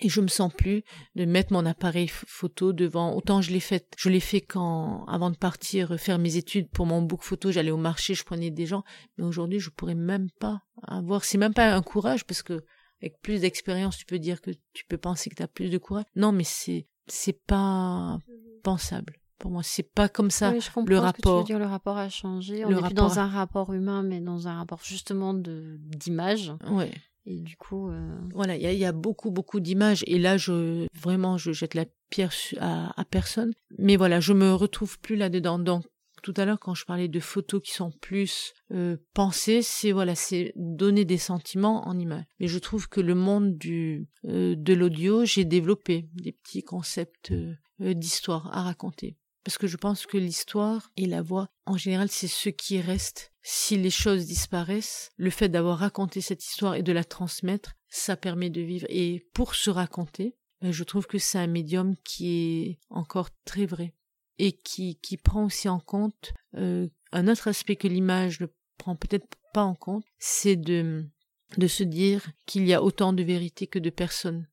Et je me sens plus de mettre mon appareil ph- photo devant. Autant je l'ai fait, je l'ai fait quand, avant de partir faire mes études pour mon book photo, j'allais au marché, je prenais des gens. Mais aujourd'hui, je pourrais même pas avoir. C'est même pas un courage parce que avec plus d'expérience, tu peux dire que tu peux penser que tu as plus de courage. Non, mais c'est c'est pas pensable. Pour moi, c'est pas comme ça. Oui, je comprends le que tu veux rapport. dire. Le rapport a changé. On Le n'est plus rapport dans un rapport humain, mais dans un rapport justement de d'image. Ouais. Et du coup, euh, Voilà, il y, a- il y a beaucoup, beaucoup d'images. Et là, je vraiment, je jette la pierre à, à personne. Mais voilà, je me retrouve plus là-dedans. Donc, tout à l'heure, quand je parlais de photos qui sont plus euh, pensées, c'est voilà, c'est donner des sentiments en images. Mais je trouve que le monde du euh, de l'audio, j'ai développé des petits concepts euh, d'histoire à raconter. Parce que je pense que l'histoire et la voix, en général, c'est ce qui reste. Si les choses disparaissent, le fait d'avoir raconté cette histoire et de la transmettre, ça permet de vivre. Et pour se raconter, je trouve que c'est un médium qui est encore très vrai et qui, qui prend aussi en compte euh, un autre aspect que l'image ne prend peut-être pas en compte, c'est de, de se dire qu'il y a autant de vérité que de personnes.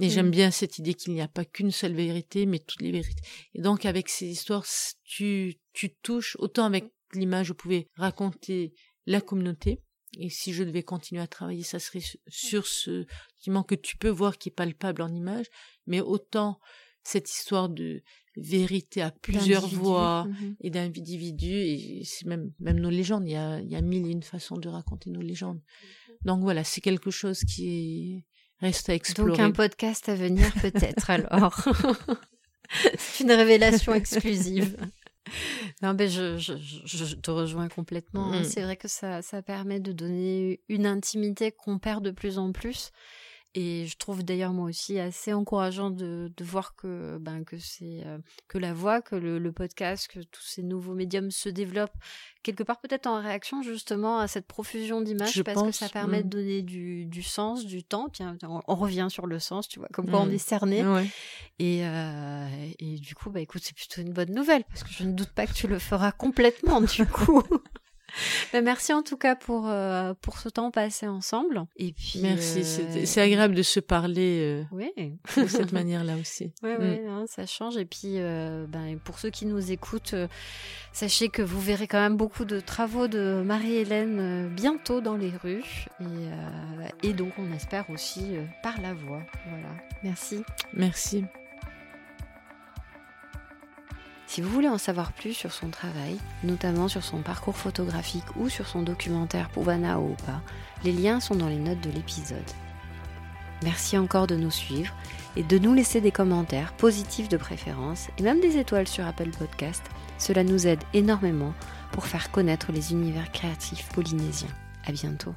Et Mm. j'aime bien cette idée qu'il n'y a pas qu'une seule vérité, mais toutes les vérités. Et donc, avec ces histoires, tu, tu touches, autant avec l'image, je pouvais raconter la communauté. Et si je devais continuer à travailler, ça serait su- sur ce sentiment que tu peux voir qui est palpable en image, mais autant cette histoire de vérité à plusieurs voix Mhm. et d'individus, et c'est même, même nos légendes, il y a, il y a mille et une façons de raconter nos légendes. Donc voilà, c'est quelque chose qui est, reste à explorer. Donc un podcast à venir peut-être alors. C'est une révélation exclusive. Non, mais je, je, te rejoins complètement. Mm. C'est vrai que ça, ça permet de donner une intimité qu'on perd de plus en plus. Et je trouve d'ailleurs moi aussi assez encourageant de, de voir que, ben, que c'est euh, que la voix, que le, le podcast, que tous ces nouveaux médiums se développent quelque part peut-être en réaction justement à cette profusion d'images parce que ça permet mm. de donner du, du sens, du temps. Tiens, on, on revient sur le sens, tu vois, comme on Mm. est cerné. Ouais. Et, euh, et du coup, bah écoute, c'est plutôt une bonne nouvelle parce que je ne doute pas que tu le feras complètement du coup. Bah, merci en tout cas pour, euh, pour ce temps passé ensemble. Et puis, Merci, euh, c'est agréable de se parler euh, Oui, de cette manière-là aussi. Mm. ouais, hein, ça change. Et puis, ben, pour ceux qui nous écoutent, sachez que vous verrez quand même beaucoup de travaux de Marie-Hélène bientôt dans les rues. Et, et donc, on espère aussi par la voix. Voilà. Merci. Merci. Si vous voulez en savoir plus sur son travail, notamment sur son parcours photographique ou sur son documentaire Pouvana ou pas, les liens sont dans les notes de l'épisode. Merci encore de nous suivre et de nous laisser des commentaires positifs de préférence et même des étoiles sur Apple Podcast. Cela nous aide énormément pour faire connaître les univers créatifs polynésiens. À bientôt.